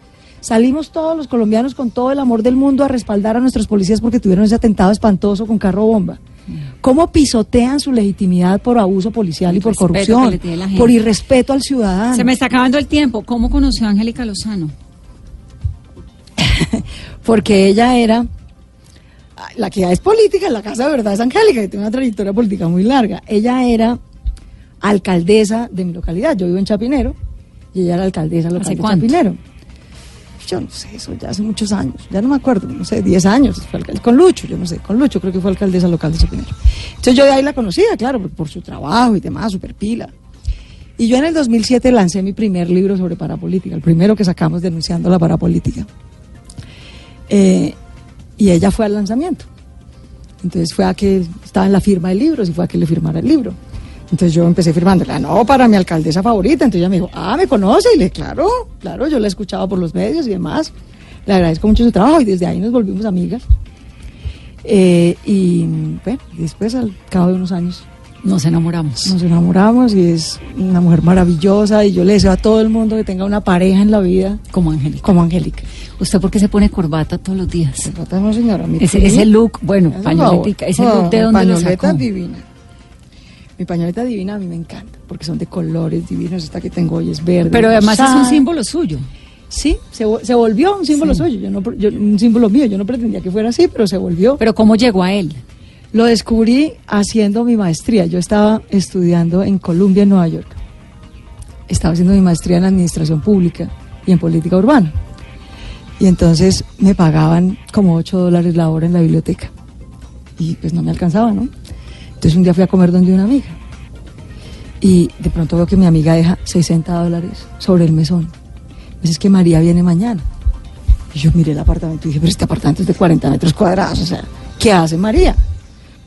salimos todos los colombianos con todo el amor del mundo a respaldar a nuestros policías porque tuvieron ese atentado espantoso con carro bomba. ¿Cómo pisotean su legitimidad por abuso policial y por corrupción? Por irrespeto al ciudadano. Se me está acabando el tiempo. ¿Cómo conoció a Angélica Lozano? porque ella era la que ya es política, la Casa de Verdad es Angélica, que tiene una trayectoria política muy larga. Ella era alcaldesa de mi localidad. Yo vivo en Chapinero y ella era alcaldesa local ¿Hace de cuánto? Chapinero. Yo no sé, eso ya hace muchos años, ya no me acuerdo, no sé, 10 años, fue alcalde- con Lucho, yo no sé, con Lucho creo que fue alcaldesa local de Chapinero. Entonces yo de ahí la conocía, claro, por, su trabajo y demás, super pila. Y yo en el 2007 lancé mi primer libro sobre parapolítica, el primero que sacamos denunciando la parapolítica. Eh, y ella fue al lanzamiento. Entonces fue a que estaba en la firma del libro, y fue a que le firmara el libro. Entonces yo empecé firmándole, "Ah, no, para mi alcaldesa favorita. Entonces ella me dijo, ah, ¿me conoce? Y le claro, claro, yo la he escuchado por los medios y demás. Le agradezco mucho su trabajo y desde ahí nos volvimos amigas. Eh, y bueno, después al cabo de unos años Nos enamoramos. nos enamoramos y es una mujer maravillosa y yo le deseo a todo el mundo que tenga una pareja en la vida Como Angélica. como Angélica. ¿Usted por qué se pone corbata todos los días? No, señora, mi Ese, ese look, bueno, un pañoletica, ese look de dónde lo sacó. divina. Mi pañoleta divina a mí me encanta, porque son de colores divinos. Esta que tengo hoy es verde. Pero además es un símbolo suyo. Sí, se, vo- se volvió un símbolo suyo. Yo no, yo- un símbolo mío. Yo no pretendía que fuera así, pero se volvió. Pero ¿cómo llegó a él? Lo descubrí haciendo mi maestría. Yo estaba estudiando en Columbia, en Nueva York. Estaba haciendo mi maestría en administración pública y en política urbana. Y entonces me pagaban como 8 dólares la hora en la biblioteca. Y pues no me alcanzaba, ¿no? Entonces un día fui a comer donde una amiga. Y de pronto veo que mi amiga deja 60 dólares sobre el mesón. Me dice, es que María viene mañana. Y yo miré el apartamento y dije, pero este apartamento es de 40 metros cuadrados, o sea, ¿qué hace María?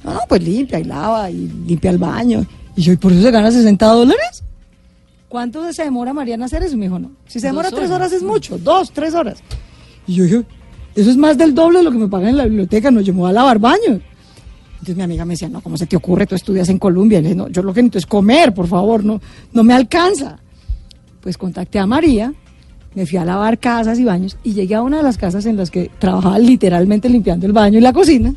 No, no, pues limpia y lava y limpia el baño. Y yo, ¿y por eso se gana 60 dólares? ¿Cuánto se demora María en hacer eso? Me dijo, no. Si se demora Dos tres horas, horas es mucho, dos, tres horas. Y yo dije, eso es más del doble de lo que me pagan en la biblioteca, no, yo me voy a lavar baño. Entonces mi amiga me decía, no, ¿cómo se te ocurre? Tú estudias en Colombia. Y le dije, no, yo lo que necesito es comer, por favor, no, no me alcanza. Pues contacté a María, me fui a lavar casas y baños y llegué a una de las casas en las que trabajaba literalmente limpiando el baño y la cocina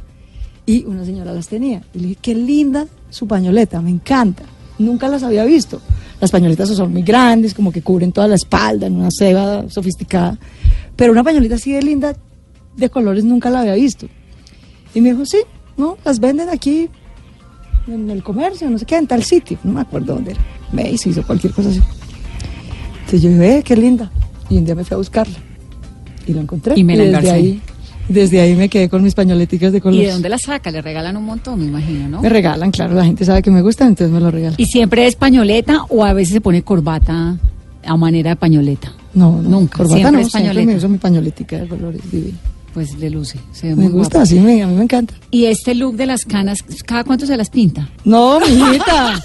y una señora las tenía. Y le dije, qué linda su pañoleta, me encanta. Nunca las había visto. Las pañoletas son muy grandes, como que cubren toda la espalda en una seda sofisticada. Pero una pañoleta así de linda, de colores, nunca la había visto. Y me dijo, sí, ¿no? Las venden aquí en el comercio, no sé qué, en tal sitio. No me acuerdo dónde era. Macy's o cualquier cosa así. Entonces yo dije, eh, qué linda. Y un día me fui a buscarla. Y la encontré. Y me la desde ahí, desde ahí me quedé con mis pañoleticas de colores. ¿Y de dónde la saca? Le regalan un montón, me imagino, ¿no? Me regalan, claro, la gente sabe que me gustan, entonces me lo regalan. ¿Y siempre es pañoleta o a veces se pone corbata a manera de pañoleta? No, no, Nunca, corbata siempre no, es siempre pañoleta. me uso mi pañoletica de colores divina. Pues le luce, se ve Me muy gusta, sí, me- a mí me encanta. ¿Y este look de las canas, cada cuánto se las pinta? No, mijita.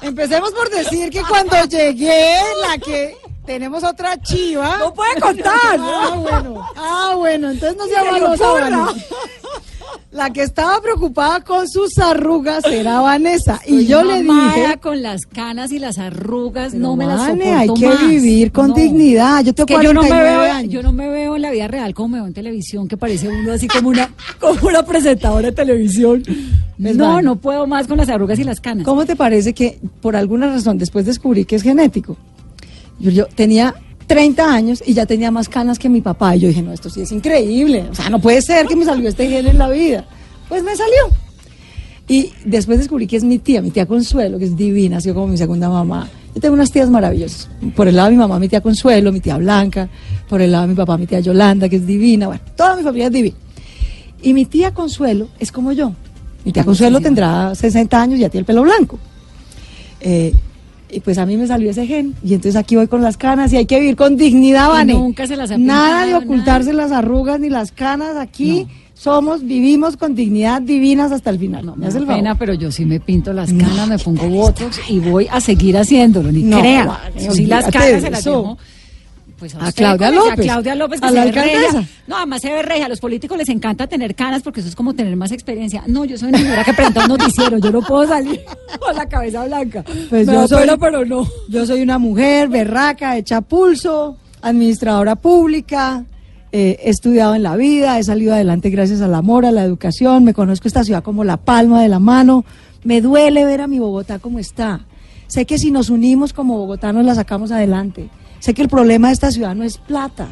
Empecemos por decir que cuando llegué, la que tenemos otra chiva. No puede contar. Ah, bueno. Ah, bueno, entonces no se llama La que estaba preocupada con sus arrugas era Vanessa. y yo le dije. con las canas y las arrugas, no me las soporto hay que más. vivir con No. dignidad. Yo tengo que yo no me 49 veo, años. yo no me veo en la vida real como me veo en televisión, que parece uno así como una, como una presentadora de televisión. Pues no, no puedo más con las arrugas y las canas. ¿Cómo te parece que por alguna razón después descubrí que es genético? Yo, yo tenía 30 años y ya tenía más canas que mi papá. Y yo dije, no, esto sí es increíble. O sea, no puede ser que me salió este gen en la vida. Pues me salió. Y después descubrí que es mi tía, mi tía Consuelo, que es divina, ha sido como mi segunda mamá. Yo tengo unas tías maravillosas. Por el lado de mi mamá, mi tía Consuelo, mi tía Blanca. Por el lado de mi papá, mi tía Yolanda, que es divina. Bueno, toda mi familia es divina. Y mi tía Consuelo es como yo. Mi tía Consuelo tendrá 60 años y ya tiene el pelo blanco. Eh, y pues a mí me salió ese gen. Y entonces aquí voy con las canas y hay que vivir con dignidad, Vane. nunca se las ha Nada de ocultarse las arrugas ni las canas. Aquí somos, vivimos con dignidad divinas hasta el final. No, ¿Me me hace el favor? pena, pero yo sí me pinto las canas, me pongo botox y voy a seguir haciéndolo, ni No, crea. vale, sí las canas se las eso. Pues A usted, Claudia López. A Claudia López, que A se la alcaldesa. No, además se ve regia. A los políticos les encanta tener canas porque eso es como tener más experiencia. No, yo soy una señora que presenta un noticiero. Yo no puedo salir con la cabeza blanca. Pues Me yo soy, pena, pero no. Yo soy una mujer berraca, hecha pulso, administradora pública, eh, he estudiado en la vida, he salido adelante gracias al amor, a la educación, me conozco esta ciudad como la palma de la mano, me duele ver a mi Bogotá como está. Sé que si nos unimos como bogotanos la sacamos adelante. Sé que el problema de esta ciudad no es plata,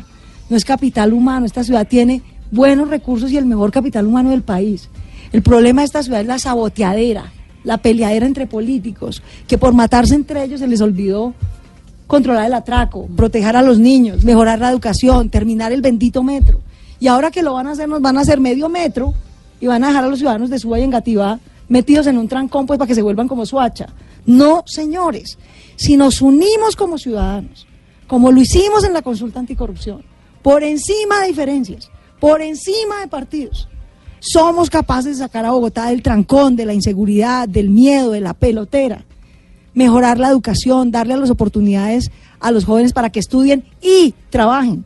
no es capital humano, esta ciudad tiene buenos recursos y el mejor capital humano del país. El problema de esta ciudad es la saboteadera, la peleadera entre políticos, que por matarse entre ellos se les olvidó controlar el atraco, proteger a los niños, mejorar la educación, terminar el bendito metro. Y ahora que lo van a hacer, nos van a hacer medio metro y van a dejar a los ciudadanos de Suba y Engativá metidos en un trancón pues para que se vuelvan como Suacha. No, señores, si nos unimos como ciudadanos, como lo hicimos en la consulta anticorrupción, por encima de diferencias, por encima de partidos, somos capaces de sacar a Bogotá del trancón, de la inseguridad, del miedo, de la pelotera, mejorar la educación, darle las oportunidades a los jóvenes para que estudien y trabajen.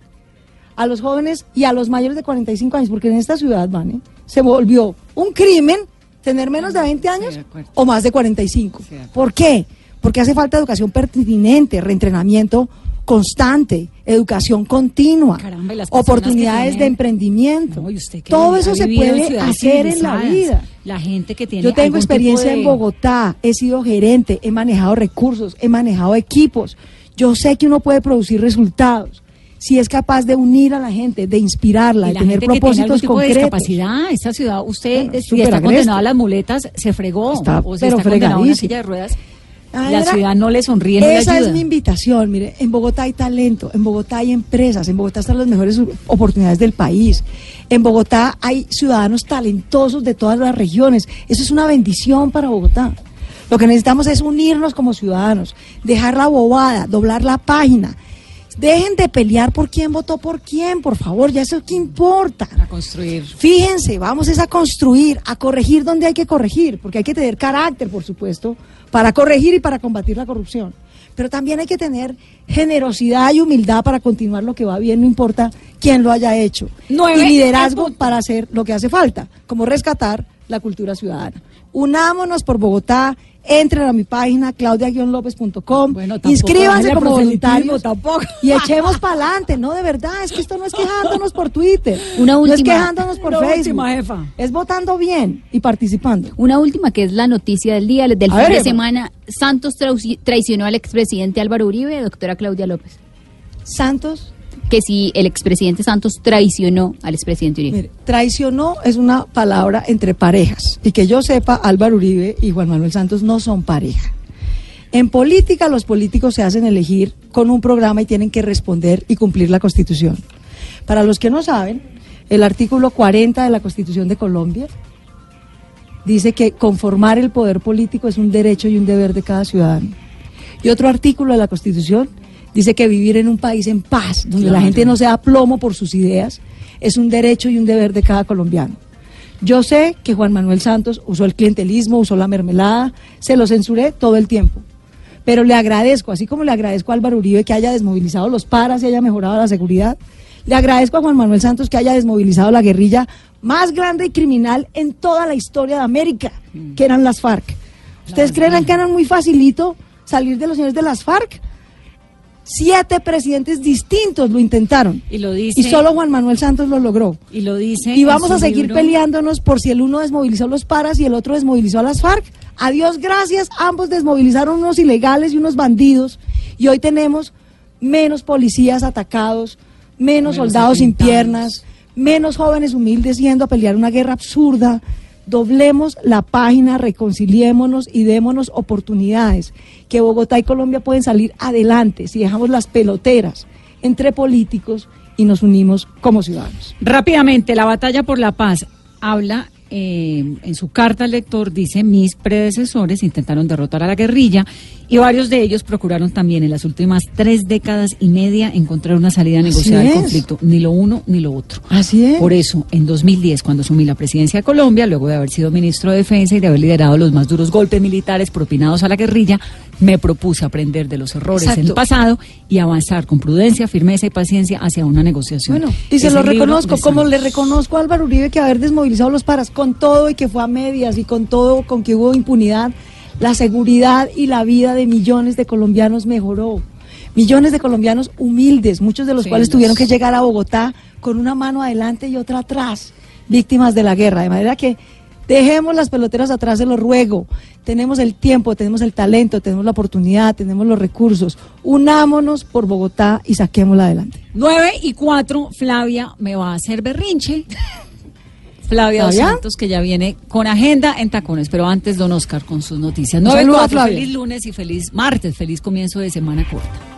A los jóvenes y a los mayores de 45 años, porque en esta ciudad, Vane, se volvió un crimen tener menos de 20 años de o más de 45. Sí, de. ¿Por qué? Porque hace falta educación pertinente, reentrenamiento constante, educación continua, Caramba, oportunidades de emprendimiento. No, usted Todo eso se puede hacer en la vida. La gente que tiene Yo tengo experiencia de- en Bogotá, he sido gerente, he manejado recursos, he manejado equipos. Yo sé que uno puede producir resultados si es capaz de unir a la gente, de inspirarla, de tener gente que propósitos tipo de concretos. discapacidad, esta ciudad, usted, Bueno, si está agreste. condenado a las muletas, se fregó. Está, o si pero está a una silla de ruedas, Ah, la era- ciudad no le sonríe le Esa ayuda. es mi invitación. Mire, en Bogotá hay talento, en Bogotá hay empresas, en Bogotá están las mejores oportunidades del país. En Bogotá hay ciudadanos talentosos de todas las regiones. Eso es una bendición para Bogotá. Lo que necesitamos es unirnos como ciudadanos, dejar la bobada, doblar la página. Dejen de pelear por quién votó por quién, por favor, ya eso qué importa. Para construir. Fíjense, vamos es a construir, a corregir donde hay que corregir, porque hay que tener carácter, por supuesto, para corregir y para combatir la corrupción. Pero también hay que tener generosidad y humildad para continuar lo que va bien, no importa quién lo haya hecho. Nueve y liderazgo para hacer lo que hace falta, como rescatar la cultura ciudadana. Unámonos por Bogotá, entren a mi página claudia-lópez.com, Bueno, inscríbanse como voluntarios tampoco. y echemos para adelante, no de verdad, es que esto no es quejándonos por Twitter, Una no es última. quejándonos por Una Facebook, última, jefa. es votando bien y participando. Una última que es la noticia del día, del A fin ver, de semana. Santos traici- traicionó al expresidente Álvaro Uribe, doctora Claudia López. Santos, Que si el expresidente Santos traicionó al expresidente Uribe. traicionó es una palabra entre parejas y que yo sepa, Álvaro Uribe y Juan Manuel Santos no son pareja. En política los políticos se hacen elegir con un programa y tienen que responder y cumplir la Constitución. Para los que no saben, el artículo 40 de la Constitución de Colombia dice que conformar el poder político es un derecho y un deber de cada ciudadano. Y otro artículo de la Constitución dice que vivir en un país en paz, donde la gente no se da plomo por sus ideas, es un derecho y un deber de cada colombiano. Yo sé que Juan Manuel Santos usó el clientelismo, usó la mermelada, se lo censuré todo el tiempo. Pero le agradezco, así como le agradezco a Álvaro Uribe que haya desmovilizado los paras y haya mejorado la seguridad, le agradezco a Juan Manuel Santos que haya desmovilizado la guerrilla más grande y criminal en toda la historia de América, que eran las FARC. ¿Ustedes creen que eran muy facilito salir de los señores de las FARC? Siete presidentes distintos lo intentaron. Y lo dice. Y solo Juan Manuel Santos lo logró. Y lo dice. Y vamos a seguir libro. peleándonos por si el uno desmovilizó los paras y el otro desmovilizó a las FARC. Adiós, gracias. Ambos desmovilizaron unos ilegales y unos bandidos. Y hoy tenemos menos policías atacados, menos, Menos soldados sin piernas, menos jóvenes humildes yendo a pelear una guerra absurda. Doblemos la página, reconciliémonos y démonos oportunidades. Que Bogotá y Colombia pueden salir adelante si dejamos las peloteras entre políticos y nos unimos como ciudadanos. Rápidamente, la batalla por la paz habla eh, en su carta al lector, dice, mis predecesores intentaron derrotar a la guerrilla y varios de ellos procuraron también en las últimas tres décadas y media encontrar una salida negociada al conflicto, ni lo uno ni lo otro. Así es. Por eso, en 2010, cuando asumí la presidencia de Colombia, luego de haber sido ministro de Defensa y de haber liderado los más duros golpes militares propinados a la guerrilla, me propuse aprender de los errores Exacto. del pasado y avanzar con prudencia, firmeza y paciencia hacia una negociación. Bueno, y se lo reconozco, como le reconozco a Álvaro Uribe que haber desmovilizado los paras con todo y que fue a medias y con todo, con que hubo impunidad, la seguridad y la vida de millones de colombianos mejoró. Millones de colombianos humildes, muchos de los Sí, cuales los- tuvieron que llegar a Bogotá con una mano adelante y otra atrás, víctimas de la guerra. De manera que Dejemos las peloteras atrás, se lo ruego. Tenemos el tiempo, tenemos el talento, tenemos la oportunidad, tenemos los recursos. Unámonos por Bogotá y saquémosla adelante. 9 y 4, Flavia me va a hacer berrinche. Flavia Dos. Santos, que ya viene con agenda en tacones, pero antes Don Oscar con sus noticias. Un 9 y saludo a 4, Flavia. feliz lunes y feliz martes, feliz comienzo de semana corta.